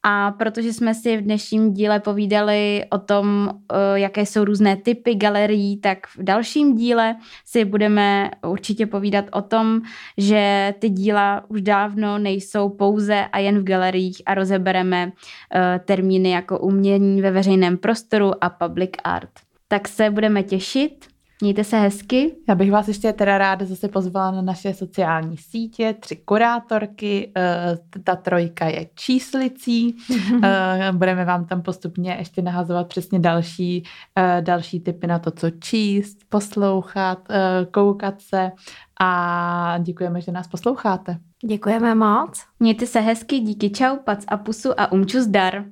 [SPEAKER 1] A protože jsme si v dnešním díle povídali o tom, eh, jaké jsou různé typy galerií, tak v dalším díle si budeme určitě povídat o tom, že ty díla už dávno nejsou pouze a jen v galeriích a rozebereme eh, termíny jako umění ve veřejném prostoru a public art. Tak se budeme těšit Mějte se hezky.
[SPEAKER 3] Já bych vás ještě teda ráda zase pozvala na naše sociální sítě, tři kurátorky, eh, ta trojka je číslicí, eh, budeme vám tam postupně ještě nahazovat přesně další, eh, další typy na to, co číst, poslouchat, koukat se a děkujeme, že nás posloucháte.
[SPEAKER 2] Děkujeme moc.
[SPEAKER 1] Mějte se hezky, díky čau, pac a pusu a umču zdar.